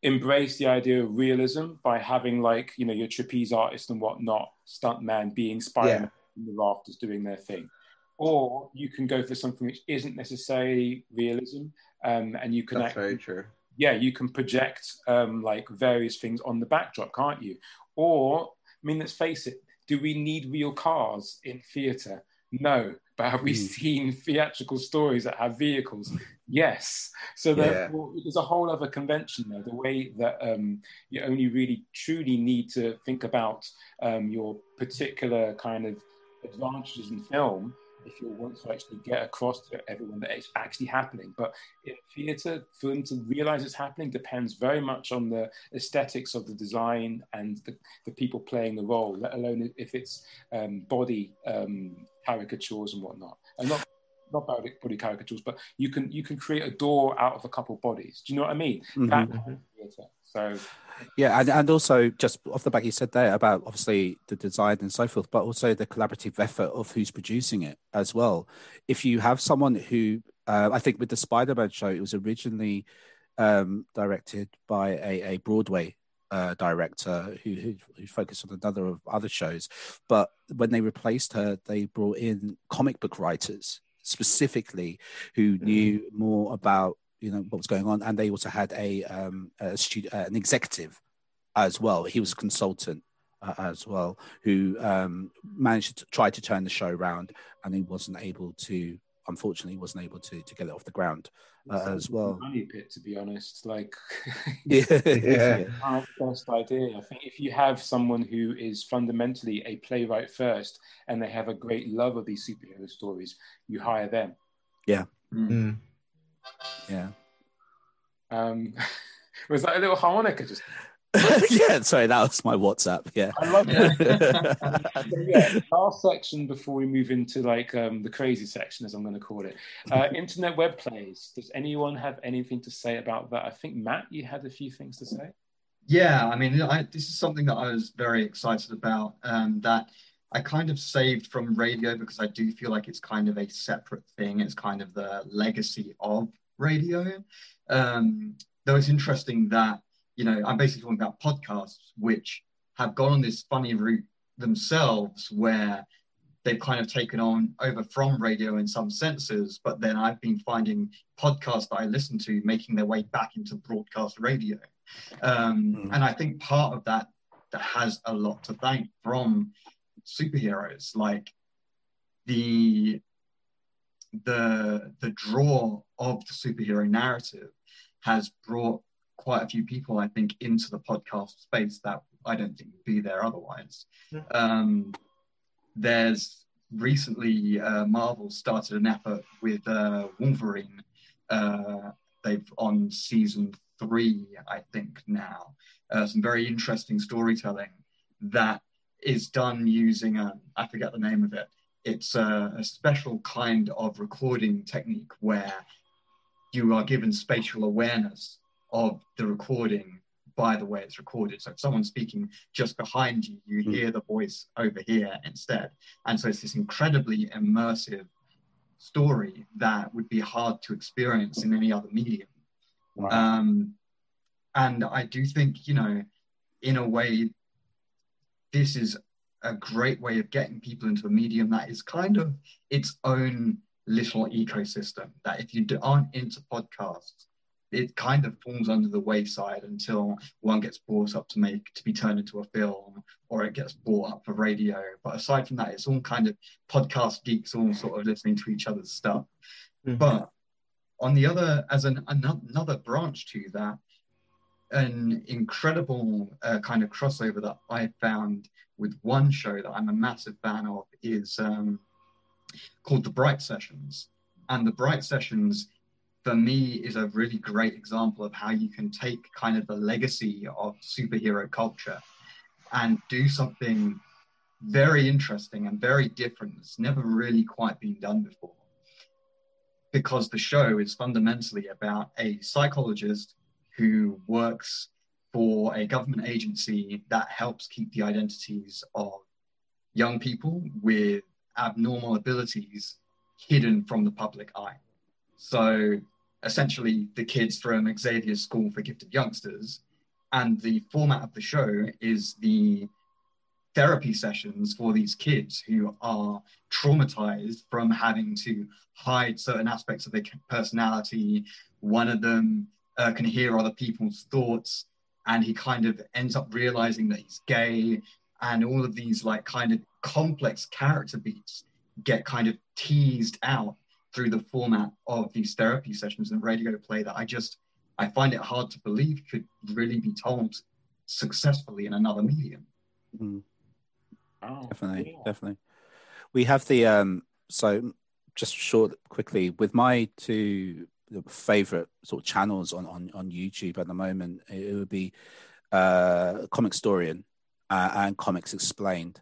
A: embrace the idea of realism by having like you know your trapeze artist and whatnot, stuntman being Spider-Man yeah. in the rafters doing their thing. or you can go for something which isn't necessarily realism, um, and you can
B: That's very true.
A: yeah, you can project um, like various things on the backdrop, can't you? Or, I mean, let's face it, do we need real cars in theatre? No. But have we
D: Mm.
A: seen theatrical stories that have vehicles? Yes. So therefore, there's a whole other convention there. The way that um, you only really truly need to think about um, your particular kind of advantages in film if you want to actually get across to everyone that it's actually happening. But in theatre, for them to realize it's happening depends very much on the aesthetics of the design and the, the people playing the role, let alone if it's um, body um, caricatures and whatnot. And not not body, body caricatures, but you can you can create a door out of a couple bodies. Do you know what I mean?
D: Mhm.
A: That
B: Mhm.
A: So
D: Yeah, and, and also just off the back you said there about obviously the design and so forth, but also the collaborative effort of who's producing it as well. If you have someone who, uh, I think with the Spider-Man show, it was originally um, directed by a, a Broadway uh, director who, who who focused on another of other shows, but when they replaced her, they brought in comic book writers specifically who knew more about you know what was going on, and they also had a um a studio, an executive as well. He was a consultant uh, as well who um managed to try to turn the show around, and he wasn't able to. Unfortunately, wasn't able to to get it off the ground uh, as well.
A: money pit, to be honest. Like [LAUGHS] [LAUGHS]
D: Yeah,
B: Yeah.
A: our best idea. I think if you have someone who is fundamentally a playwright first and they have a great love of these superhero stories, you hire them.
B: Mm.
D: yeah.
A: Um, [LAUGHS] was that a little harmonica? Just [LAUGHS]
D: yeah, sorry, that was my WhatsApp. Yeah.
A: I love
C: Yeah.
A: that. So, [LAUGHS] yeah, last section before we move into like um, the crazy section, as I'm going to call it. Uh, [LAUGHS] internet web plays. Does anyone have anything to say about that? I think Matt, you had a few things to say.
C: Yeah, I mean, I, this is something that I was very excited about. Um, that I kind of saved from radio because I do feel like it's kind of a separate thing. It's kind of the legacy of radio. Um, though it's interesting that you know I'm basically talking about podcasts which have gone on this funny route themselves, where they've kind of taken on over from radio in some senses, but then I've been finding podcasts that I listen to making their way back into broadcast radio. Um,
D: Mm.
C: And I think part of that that has a lot to thank from superheroes, like the the the draw of the superhero narrative has brought quite a few people, I think, into the podcast space that I don't think would be there otherwise.
B: Yeah.
C: Um, there's recently uh, Marvel started an effort with uh, Wolverine. Uh, they've on season three, I think now. Uh, some very interesting storytelling that is done using a, I forget the name of it. It's a, a special kind of recording technique where you are given spatial awareness of the recording by the way it's recorded. So if someone's speaking just behind you, you
D: Mm.
C: hear the voice over here instead. And so it's this incredibly immersive story that would be hard to experience in any other medium. Um, and I do think, you know, in a way, this is a great way of getting people into a medium that is kind of its own little ecosystem. That if you aren't into podcasts, it kind of falls under the wayside until one gets brought up to make to be turned into a film or it gets brought up for radio. But aside from that, it's all kind of podcast geeks all sort of listening to each other's stuff.
B: Mhm.
C: But on the other, as an another, another branch to that, an incredible uh, kind of crossover that I found with one show that I'm a massive fan of is um, called The Bright Sessions. And The Bright Sessions, for me, is a really great example of how you can take kind of the legacy of superhero culture and do something very interesting and very different that's never really quite been done before because the show is fundamentally about a psychologist who works for a government agency that helps keep the identities of young people with abnormal abilities hidden from the public eye. So essentially, the kids from Xavier's School for Gifted Youngsters, and the format of the show is the therapy sessions for these kids who are traumatized from having to hide certain aspects of their personality. One of them uh, can hear other people's thoughts, and he kind of ends up realizing that he's gay, and all of these like kind of complex character beats get kind of teased out through the format of these therapy sessions and radio play that I just I find it hard to believe could really be told successfully in another medium.
D: Mm. Oh, definitely, yeah. definitely. We have the um so just short quickly with my two favorite sort of channels on on, on YouTube at the moment, it would be uh Comicstorian uh, and Comics Explained.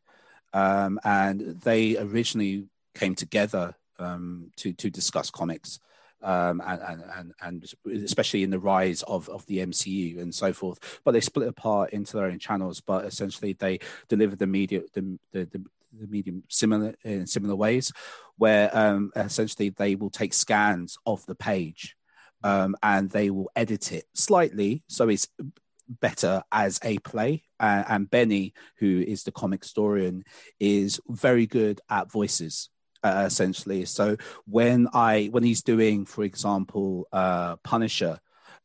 D: Um, and they originally came together um, to to discuss comics. Um, and, and, and, especially in the rise of, of the MCU and so forth. But they split apart into their own channels, but essentially they deliver the media, the, the, the, the medium similar in similar ways, where um, essentially they will take scans of the page um, and they will edit it slightly so it's better as a play. Uh, and Benny, who is the Comicstorian, is very good at voices. Uh, essentially, so when I when he's doing, for example, uh, Punisher,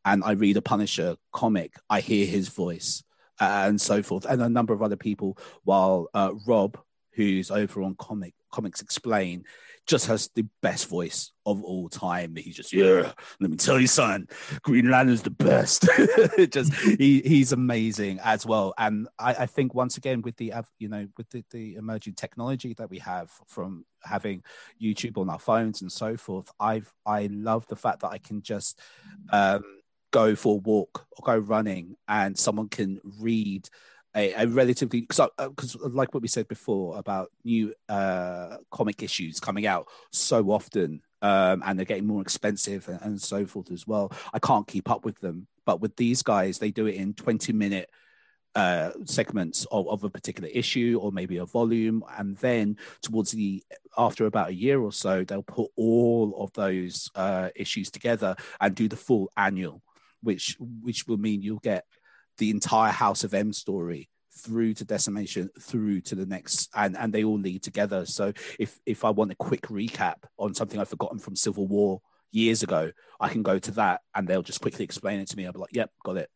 D: and I read a Punisher comic, I hear his voice and so forth, and a number of other people. While uh, Rob, who's over on comic comics explain, just has the best voice of all time. He's just, yeah, let me tell you, son, Green Lantern's the best. [LAUGHS] just he, he's amazing as well. And I, I, think once again with the you know with the, the emerging technology that we have from having YouTube on our phones and so forth, I've I love the fact that I can just um, go for a walk or go running and someone can read a, a relatively because uh, like what we said before about new uh, comic issues coming out so often um, and they're getting more expensive and, and, so forth as well. I can't keep up with them, but with these guys, they do it in twenty minute uh, segments of, of a particular issue or maybe a volume, and then towards the after about a year or so, they'll put all of those uh, issues together and do the full annual, which which will mean you'll get the entire House of M story through to decimation through to the next and and they all lead together. So if if i want a quick recap on something i've forgotten from civil war years ago i can go to that and they'll just quickly explain it to me. I'll be like yep got it.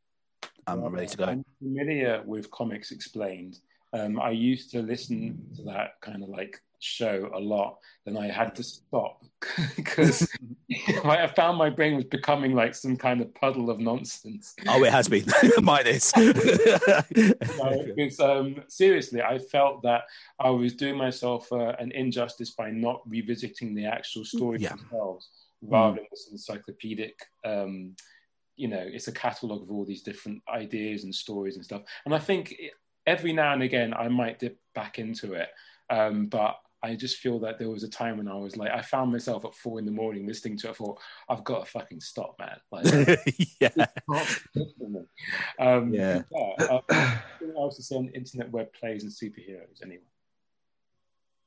D: I'm well, ready to go.
A: I'm familiar with comics explained. Um, i used to listen to that kind of like show a lot, then I had to stop [LAUGHS] because [LAUGHS] I found my brain was becoming like some kind of puddle of nonsense.
D: Oh, it has been. [LAUGHS] Mine is.
A: because um, seriously, I felt that I was doing myself uh, an injustice by not revisiting the actual stories yeah. themselves rather mm. than this encyclopedic. Um, you know, it's a catalogue of all these different ideas and stories and stuff. And I think every now and again I might dip back into it. Um, but I just feel that there was a time when I was like, I found myself at four in the morning listening to it. I thought, I've got to fucking stop, man. Like, [LAUGHS] yeah. Um, yeah. yeah anything else to say on internet web plays and superheroes, anyway?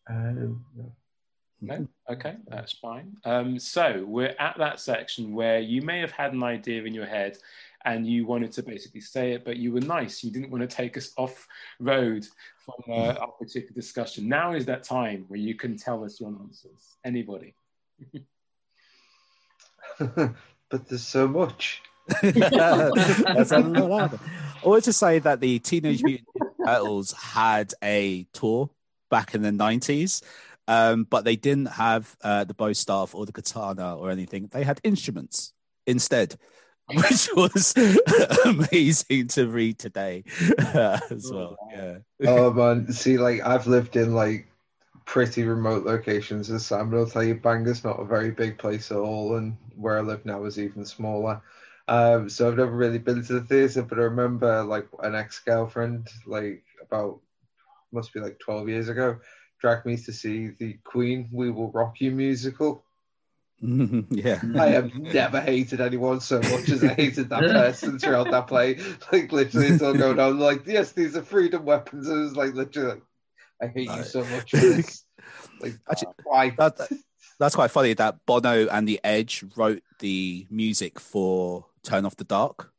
A: Um, no. No? Okay, that's fine. Um, so we're at that section where you may have had an idea in your head and you wanted to basically say it, but you were nice. You didn't want to take us off road from uh, our particular discussion. Now is that time where you can tell us your answers. Anybody? [LAUGHS]
B: but there's so much.
D: That's I wanted to say that the Teenage Mutant Turtles had a tour back in the 90s. Um, but they didn't have uh, the bow staff or the katana or anything. They had instruments instead. [LAUGHS] which was [LAUGHS] amazing to read today uh, as well. Yeah.
B: oh [LAUGHS] man, see, like I've lived in like pretty remote locations, as Sam will tell you. Bangor's not a very big place at all, and where I live now is even smaller. Um, so I've never really been to the theatre, but I remember like an ex-girlfriend, like about must be like twelve years ago, dragged me to see the Queen "We Will Rock You" musical [LAUGHS]
D: yeah.
B: I have never hated anyone so much as I hated that person throughout that play. [LAUGHS] Like literally it's all going on like, yes, these are freedom weapons. It was like literally I hate you so much. [LAUGHS] Like Actually, why?
D: That, that, that's quite funny that Bono and the Edge wrote the music for Turn Off the Dark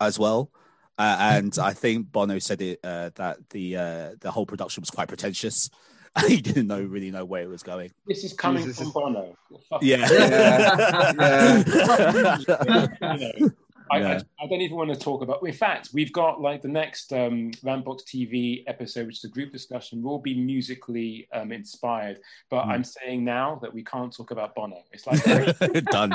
D: as well. Uh, and I think Bono said it uh, that the uh, the whole production was quite pretentious. [LAUGHS] he didn't know really know where it was going.
A: This is coming
B: Jesus.
A: from Bono.
D: Yeah. [LAUGHS]
B: Yeah. [LAUGHS]
A: You know, I,
D: Yeah.
A: I, I don't even want to talk about. In fact, we've got like the next um, Rambox TV episode, which is a group discussion, will be musically um, inspired. But
D: Mm.
A: I'm saying now that we can't talk about Bono. It's like
D: Done.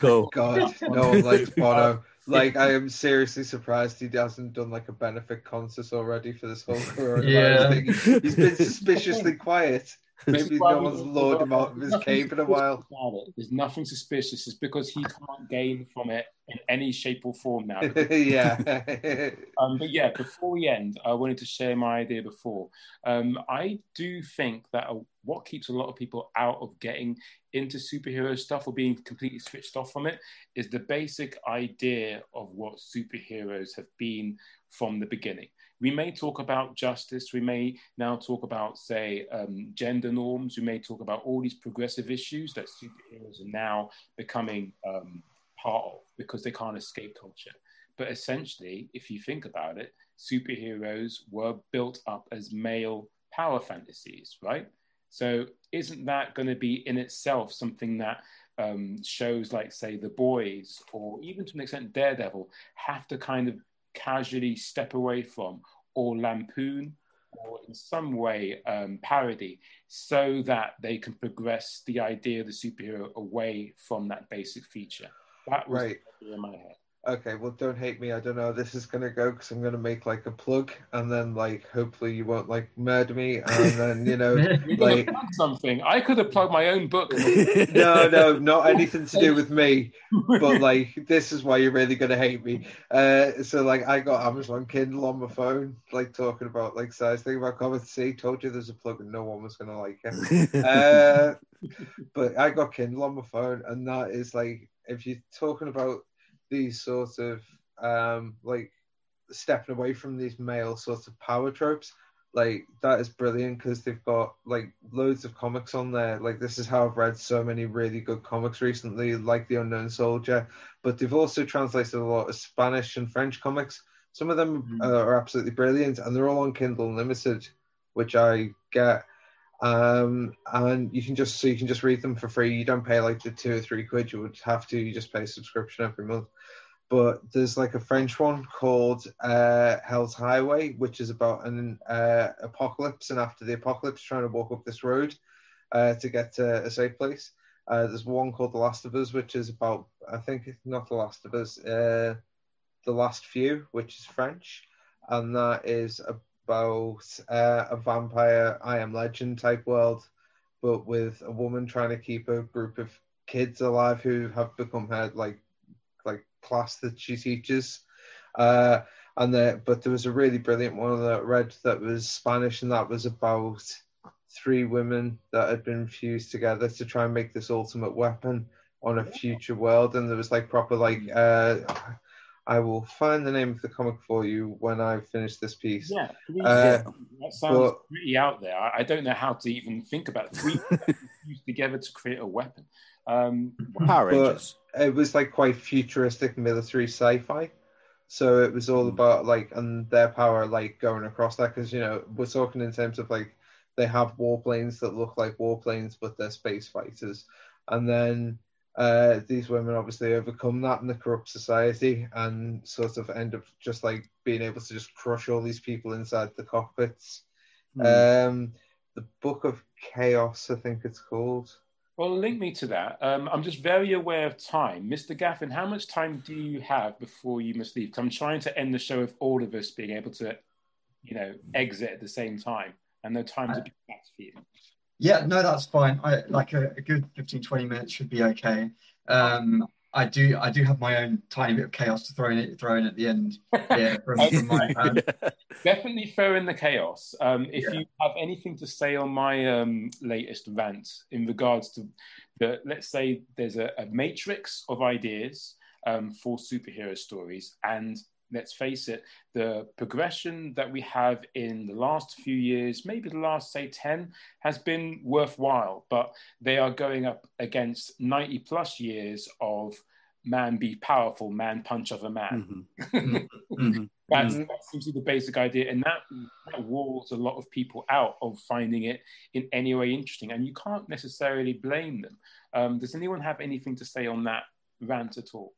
D: Cool.
B: God, no one likes Bono. Like, I [LAUGHS] am seriously surprised he hasn't done like a benefit concert already for this whole [LAUGHS] coronavirus
C: Yeah.
B: thing. He's been [LAUGHS] suspiciously quiet. [LAUGHS] Maybe no one's lured him out of his cave in a while.
A: suspicious about it. There's nothing suspicious. It's because he can't gain from it in any shape or form now. [LAUGHS]
B: yeah. [LAUGHS]
A: Um, but yeah, before we end, I wanted to share my idea before. Um, I do think that uh, what keeps a lot of people out of getting into superhero stuff or being completely switched off from it is the basic idea of what superheroes have been from the beginning. We may talk about justice. We may now talk about, say, um, gender norms. We may talk about all these progressive issues that superheroes are now becoming um, part of because they can't escape culture. But essentially, if you think about it, superheroes were built up as male power fantasies, right? So, isn't that going to be in itself something that um, shows, like, say, The Boys or even to an extent Daredevil, have to kind of casually step away from or lampoon or in some way um, parody so that they can progress the idea of the superhero away from that basic feature? That was
B: Right.
A: the idea in my head.
B: Okay, well, don't hate me. I don't know how this is gonna go because I'm gonna make like a plug, and then like hopefully you won't like murder me, and then you know, [LAUGHS]
A: You're
B: like
A: something. I could have plugged my own book. [LAUGHS]
B: no, no, not anything to do with me. But like, this is why you're really gonna hate me. Uh, so like, I got Amazon Kindle on my phone, like talking about like size thing about comics. See, told you there's a plug, and no one was gonna like it. [LAUGHS] Uh, but I got Kindle on my phone, and that is like, if you're talking about these sorts of um, like stepping away from these male sorts of power tropes, like that is brilliant because they've got like loads of comics on there. Like this is how I've read so many really good comics recently, like The Unknown Soldier. But they've also translated a lot of Spanish and French comics. Some of them
C: Mhm.
B: uh, are absolutely brilliant, and they're all on Kindle Unlimited, which I get um and you can just so you can just read them for free. You don't pay like the two or three quid. You would have to. You just pay a subscription every month. But there's like a french one called uh hell's highway which is about an uh apocalypse and after the apocalypse trying to walk up this road uh to get to a safe place. Uh there's one called the last of us which is about i think not the last of us uh the last few which is french. And that is about uh, a vampire I Am Legend type world, but with a woman trying to keep a group of kids alive who have become her like like class that she teaches. Uh, and the, but there was a really brilliant one that I read that was Spanish, and that was about three women that had been fused together to try and make this ultimate weapon on a future world. And there was like proper like uh, I will find the name of the comic for you when I finish this piece.
A: Yeah, please.
B: Uh,
A: that sounds
B: but-
A: pretty out there. I, I don't know how to even think about it. three people [LAUGHS] fused together to create a weapon. Um,
D: Power Rangers.
B: it was like quite futuristic military sci-fi so it was all about like and their power like going across that because you know we're talking in terms of like they have warplanes that look like warplanes but they're space fighters and then uh these women obviously overcome that in the corrupt society and sort of end up just like being able to just crush all these people inside the cockpits
D: Hmm.
B: um the book of chaos i think it's called
A: well, link me to that. Um, I'm just very aware of time. Mr. Gaffin, how much time do you have before you must leave? 'Cause I'm trying to end the show with all of us being able to, you know, exit at the same time. And no time to be back for you.
C: Yeah, no, that's fine. I like a, a good 15, 20 minutes should be okay. Um, I do I do have my own tiny bit of chaos to throw in it throw in at the end. Yeah, from, [LAUGHS] from my hand. [LAUGHS]
A: Definitely throw in the chaos. Um, if
C: Yeah.
A: you have anything to say on my um, latest rant in regards to the, let's say there's a, a matrix of ideas um, for superhero stories, and let's face it, the progression that we have in the last few years, maybe the last say 10, has been worthwhile, but they are going up against 90 plus years of man be powerful, man punch other man.
D: Mm-hmm. [LAUGHS] mm-hmm.
A: That's, mm-hmm. That seems to be the basic idea, and that, that walls a lot of people out of finding it in any way interesting. And you can't necessarily blame them. Um, does anyone have anything to say on that rant at all?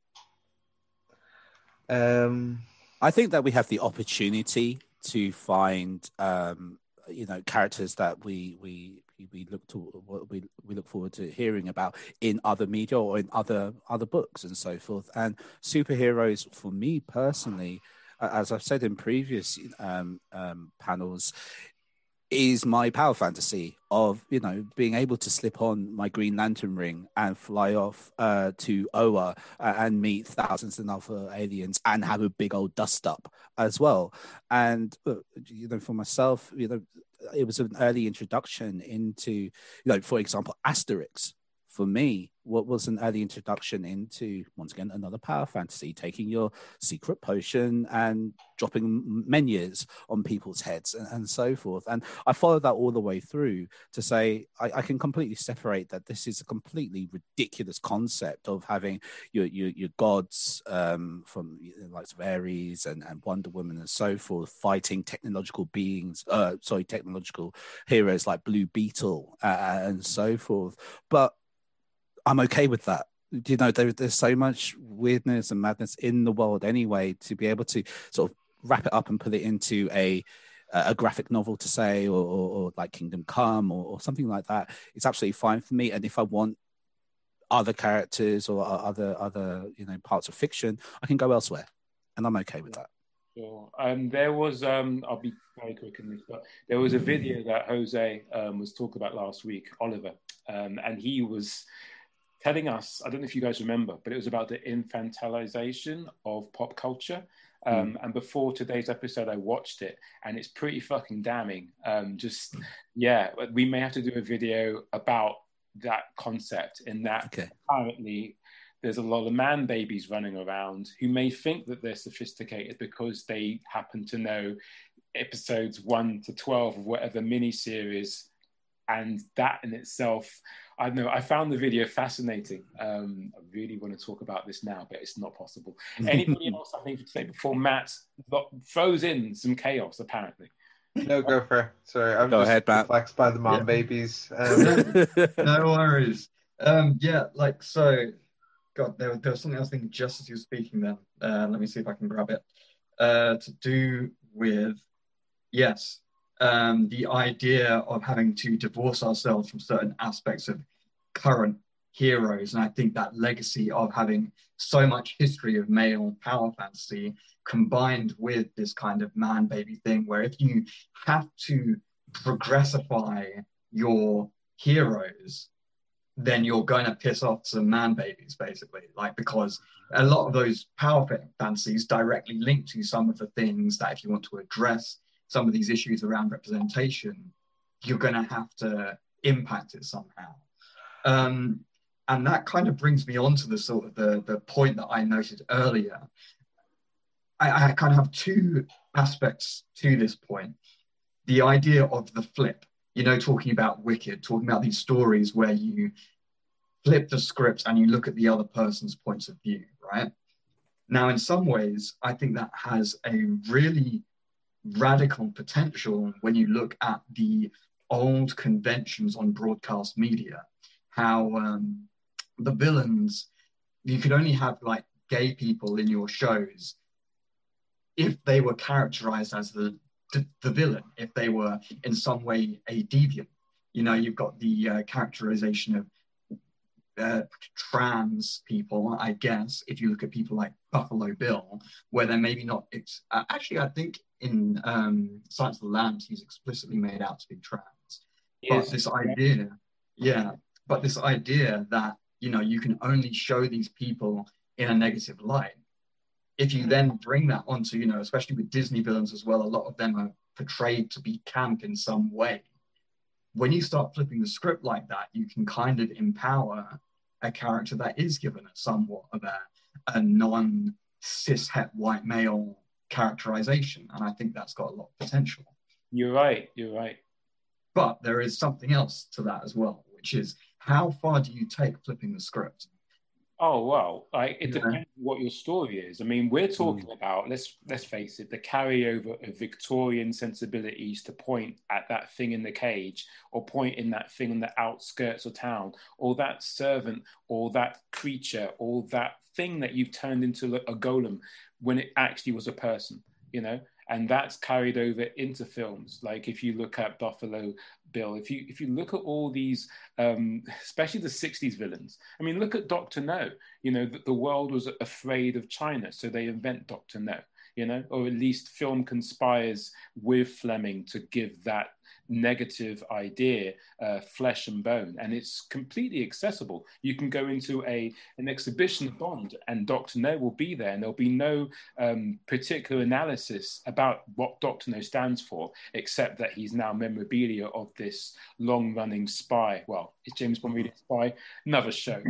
B: Um,
D: I think that we have the opportunity to find, um, you know, characters that we we we look to we we look forward to hearing about in other media or in other other books and so forth. And superheroes, for me personally, as I've said in previous um, um, panels, is my power fantasy of you know being able to slip on my Green Lantern ring and fly off uh, to Oa uh, and meet thousands of other aliens and have a big old dust up as well. And uh, you know, for myself, you know, it was an early introduction into you know, for example, Asterix for me, what was an early introduction into once again another power fantasy, taking your secret potion and dropping menhirs on people's heads and, and, so forth. And I followed that all the way through to say I, I, can completely separate that this is a completely ridiculous concept of having your your, your gods um, from likes of Ares and, and Wonder Woman and so forth fighting technological beings, uh, sorry, technological heroes like Blue Beetle uh, and so forth, but I'm okay with that. You know, there, there's so much weirdness and madness in the world anyway to be able to sort of wrap it up and put it into a a graphic novel to say or, or, or like Kingdom Come or, or, something like that. It's absolutely fine for me. And if I want other characters or other other you know parts of fiction, I can go elsewhere, and I'm okay with that.
A: Sure. Um, there was um, I'll be very quick in this, but there was a video that Jose um, was talking about last week, Oliver, um, and he was telling us, I don't know if you guys remember, but it was about the infantilization of pop culture. Um, mm. And before today's episode, I watched it, and it's pretty fucking damning. Um, just yeah, we may have to do a video about that concept. In that okay. apparently, there's a lot of man babies running around who may think that they're sophisticated because they happen to know episodes one to twelve of whatever mini series, and that in itself I know I found the video fascinating. Um, I really want to talk about this now, but it's not possible. [LAUGHS] Anybody else I think to say before Matt throws in some chaos? Apparently,
B: no, go for it. Sorry, I'm
D: go
B: just
D: ahead, Matt.
B: Flexed by the mom yeah. babies. [LAUGHS] Um,
C: no worries. Um, yeah, like so. God, there, there was something I was thinking just as you were speaking. Then uh, let me see if I can grab it. Uh, to do with yes, um, the idea of having to divorce ourselves from certain aspects of current heroes. And I think that legacy of having so much history of male power fantasy combined with this kind of man baby thing, where if you have to progressify your heroes, then you're going to piss off some man babies, basically. Like, because a lot of those power fantasies directly link to some of the things that, if you want to address some of these issues around representation, you're going to have to impact it somehow. Um, and that kind of brings me on to the sort of the, the point that I noted earlier. I, I kind of have two aspects to this point. The idea of the flip, you know, talking about Wicked, talking about these stories where you flip the script and you look at the other person's points of view, right? Now, in some ways, I think that has a really radical potential when you look at the old conventions on broadcast media, how um, the villains, you could only have like gay people in your shows if they were characterized as the, the, the villain, if they were in some way a deviant. You know, you've got the uh, characterization of uh, trans people, I guess, if you look at people like Buffalo Bill, where they're maybe not. It's uh, actually, I think in um, Silence of the Lambs, he's explicitly made out to be trans. But this idea, yeah, but this idea that you know you can only show these people in a negative light. If you then bring that onto, you know, especially with Disney villains as well, a lot of them are portrayed to be camp in some way. When you start flipping the script like that, you can kind of empower a character that is given a somewhat of a, a non cis het white male characterization. And I think that's got a lot of potential.
A: You're right. You're right.
C: But there is something else to that as well, which is how far do you take flipping the script?
A: Oh well, like it yeah. depends what your story is. I mean, we're talking mm. about let's let's face it, the carryover of Victorian sensibilities to point at that thing in the cage, or point in that thing in the outskirts of town, or that servant, or that creature, or that thing that you've turned into a golem when it actually was a person. You know, and that's carried over into films. Like if you look at Buffalo Bill, if you if you look at all these, um, especially the '60s villains. I mean, look at Doctor No. You know, the, the world was afraid of China, so they invent Doctor No. You know, or at least film conspires with Fleming to give that negative idea, uh, flesh and bone, and it's completely accessible. You can go into a an exhibition of Bond, and Doctor No will be there, and there'll be no um, particular analysis about what Doctor No stands for, except that he's now memorabilia of this long-running spy. Well, is James Bond really a spy? Another show.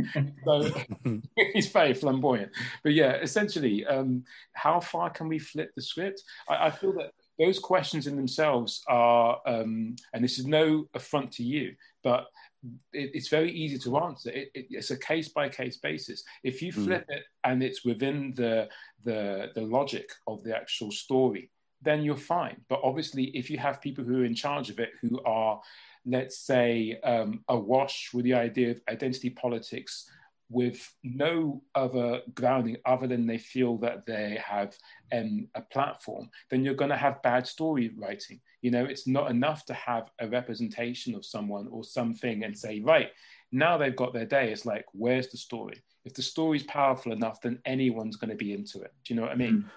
A: so [LAUGHS] he's very flamboyant. But yeah, essentially, um, how far can we flip the script? I, I feel that those questions in themselves are, um, and this is no affront to you, but it, it's very easy to answer. It, it, it's a case by case basis. If you hmm. flip mm. it and it's within the, the the logic of the actual story, then you're fine. But obviously, if you have people who are in charge of it who are, let's say, um, awash with the idea of identity politics with no other grounding other than they feel that they have um, a platform, then you're going to have bad story writing. You know, it's not enough to have a representation of someone or something and say, right, now they've got their day. It's like, where's the story? If the story's powerful enough, then anyone's going to be into it. Do you know what I mean? Mm.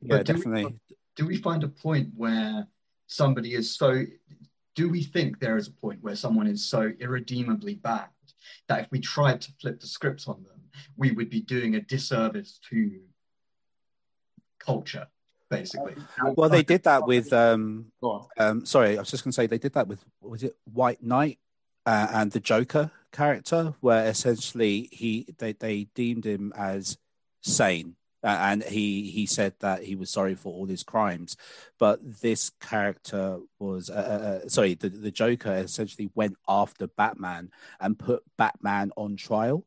D: Yeah, do definitely.
C: We, do we find a point where somebody is so? Do we think there is a point where someone is so irredeemably bad that if we tried to flip the scripts on them, we would be doing a disservice to culture, basically.
D: Well, they did that with. Um, um, sorry, I was just going to say they did that with was it White Knight uh, and the Joker character, where essentially he they they deemed him as sane uh, and he he said that he was sorry for all his crimes but this character was uh, uh, uh, sorry the, the joker essentially went after batman and put batman on trial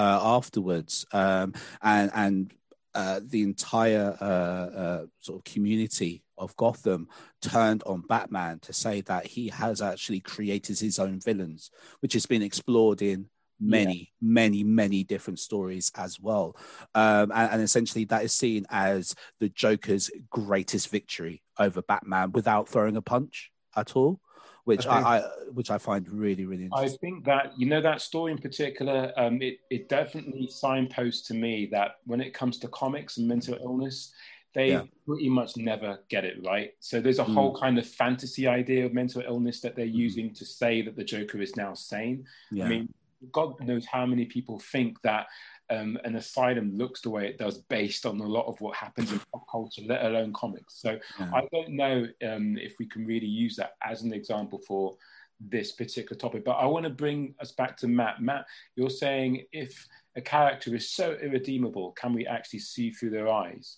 D: uh, afterwards. Um, and and uh, the entire sort of community of Gotham turned on Batman to say that he has actually created his own villains, which has been explored in many, yeah. many, many different stories as well. Um, and, and, essentially, that is seen as the Joker's greatest victory over Batman without throwing a punch at all. Which I, I, I which I find really really interesting.
A: I think that you know that story in particular, um, it it definitely signposts to me that when it comes to comics and mental illness, they yeah. pretty much never get it right. So there's a mm. whole kind of fantasy idea of mental illness that they're mm. using to say that the Joker is now sane. Yeah. I mean, God knows how many people think that um, an asylum looks the way it does based on a lot of what happens in pop culture, let alone comics. So yeah. I don't know um, if we can really use that as an example for this particular topic. But I want to bring us back to Matt. Matt, you're saying if a character is so irredeemable, can we actually see through their eyes?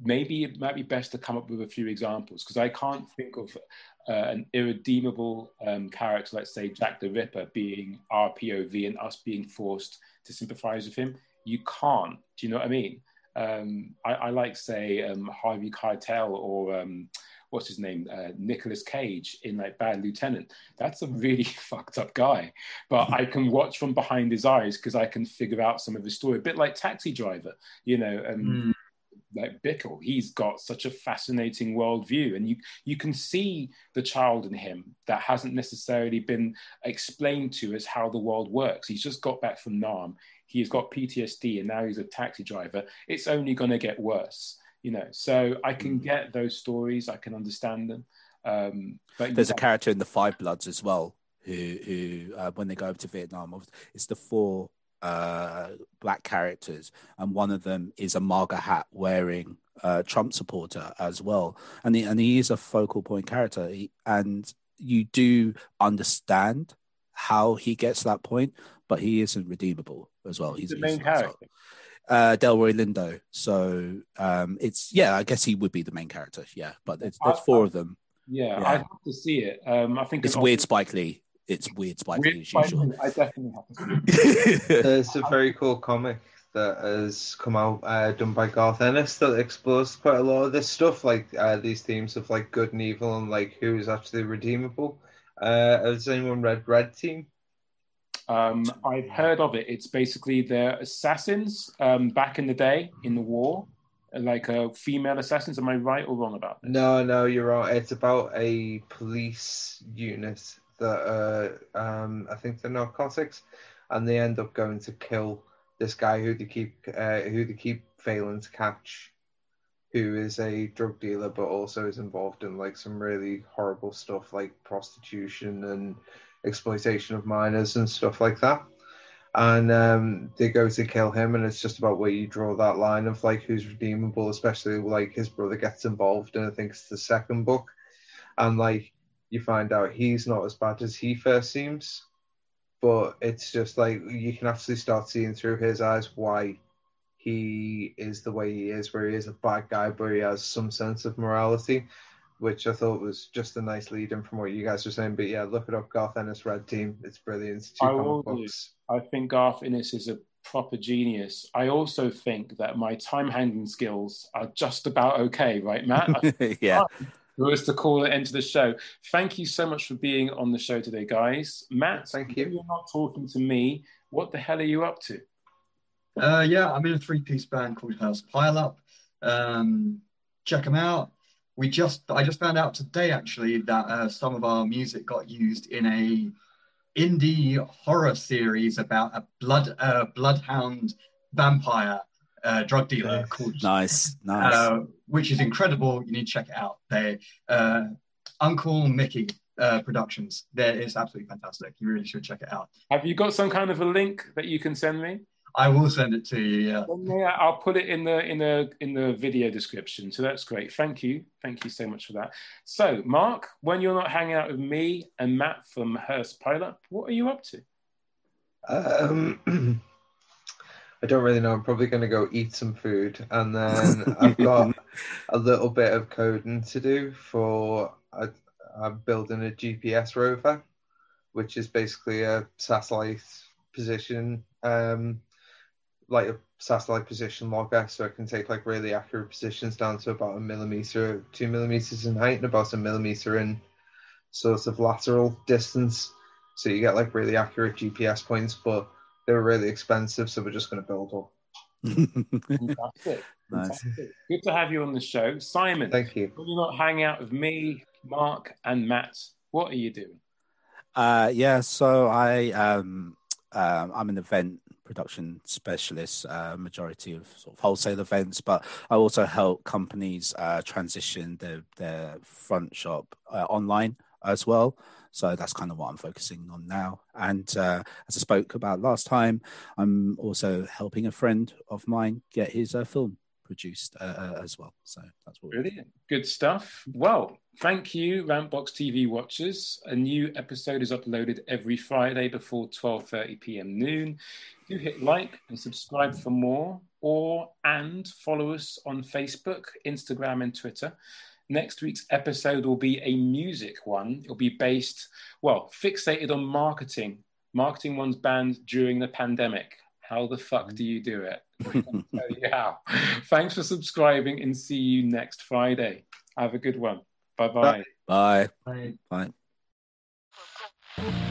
A: Maybe it might be best to come up with a few examples because I can't think of uh, an irredeemable um, character, let's say Jack the Ripper, being our POV and us being forced to sympathize with him. You can't. Do you know what I mean? Um, I, I, like, say, um, Harvey Keitel or um, what's his name, uh, Nicolas Cage in like Bad Lieutenant. That's a really [LAUGHS] fucked up guy, but I can watch from behind his eyes because I can figure out some of his story. A bit like Taxi Driver, you know. Mm like Bickle, he's got such a fascinating worldview, and you you can see the child in him that hasn't necessarily been explained to as how the world works. He's just got back from Nam. He's got PTSD, and now he's a taxi driver. It's only going to get worse, you know. So I can mm. get those stories. I can understand them. Um,
D: but there's a character in the Five Bloods as well who who uh, when they go over to Vietnam, it's the four uh, black characters, and one of them is a MAGA hat wearing uh, Trump supporter as well, and he, and he is a focal point character, he, and you do understand how he gets that point, but he isn't redeemable as well.
A: He's, the main character.
D: Uh, Delroy Lindo. So um, it's yeah, I guess he would be the main character. Yeah, but it's, there's four I, of them.
A: Yeah, yeah, I have to see it. Um, I think
D: it's weird, Spike Lee it's weird Spike
A: Weird
D: Lee as usual.
A: I definitely have to see.
B: There's [LAUGHS] a very cool comic that has come out uh, done by Garth Ennis that explores quite a lot of this stuff, like uh, these themes of like good and evil and like who is actually redeemable. Uh, has anyone read Red Team?
A: Um, I've heard of it. It's basically the assassins um, back in the day in the war, like uh, female assassins. Am I right or wrong about that?
B: No, no, you're wrong. It's about a police unit that uh, um, I think they're narcotics, and they end up going to kill this guy who they keep uh, who they keep failing to catch, who is a drug dealer, but also is involved in like some really horrible stuff like prostitution and exploitation of minors and stuff like that. And um, they go to kill him, and it's just about where you draw that line of like who's redeemable, especially like his brother gets involved, and I think it's the second book, and like you find out he's not as bad as he first seems, but it's just like you can actually start seeing through his eyes why he is the way he is, where he is a bad guy, but he has some sense of morality, which I thought was just a nice lead in from what you guys were saying. But yeah, look it up, Garth Ennis Red Team. It's brilliant. It's two
A: I will
B: comic
A: do.
B: books.
A: I think Garth Ennis is a proper genius. I also think that my time handling skills are just about okay, right, Matt? [LAUGHS]
D: yeah.
A: Who is to call it into the show? Thank you so much for being on the show today, guys. Matt,
B: Thank you.
A: You're not talking to me. What the hell are you up to?
C: Uh, yeah, I'm in a three-piece band called House Pile Up. Um, check them out. We just, I just found out today actually that uh, some of our music got used in a indie horror series about a blood, uh, bloodhound vampire uh, drug dealer
B: Nice.
C: called
D: Nice, nice.
C: uh, which is incredible. You need to check it out. They uh, Uncle Mickey uh, Productions. There is absolutely fantastic. You really should check it out.
A: Have you got some kind of a link that you can send me?
C: I will send it to you. Yeah.
A: Yeah, I'll put it in the in the in the video description. So that's great. Thank you, thank you so much for that. So, Mark, when you're not hanging out with me and Matt from Hearst Pilot, what are you up to?
B: Um, [CLEARS THROAT] I don't really know. I'm probably going to go eat some food, and then I've got [LAUGHS] a little bit of coding to do for. I, I'm building a GPS rover, which is basically a satellite position, um, like a satellite position logger, so it can take like really accurate positions down to about a millimeter, two millimeters in height, and about a millimeter in sort of lateral distance. So you get like really accurate GPS points, but they were really expensive, so we're just going to build one. [LAUGHS]
A: Fantastic.
D: Nice.
A: Fantastic. Good to have you on the show, Simon.
B: Thank you.
A: When you're not hanging out with me, Mark, and Matt, what are you doing?
D: Uh, yeah, so I um, um, I'm an event production specialist, uh, majority of sort of wholesale events, but I also help companies uh, transition their their front shop uh, online as well. So that's kind of what I'm focusing on now. And uh, as I spoke about last time, I'm also helping a friend of mine get his uh, film produced uh, uh, as well. So that's what
A: Brilliant. Good stuff. Well, thank you, Rampbox TV watchers. A new episode is uploaded every Friday before 12:30 p.m. noon. Do hit like and subscribe for more, or and follow us on Facebook, Instagram, and Twitter. Next week's episode will be a music one. It'll be based, well, fixated on marketing, marketing one's band during the pandemic. How the fuck do you do it? [LAUGHS] Tell you how. Thanks for subscribing and see you next Friday. Have a good one. Bye bye.
D: Bye.
C: Bye.
D: Bye.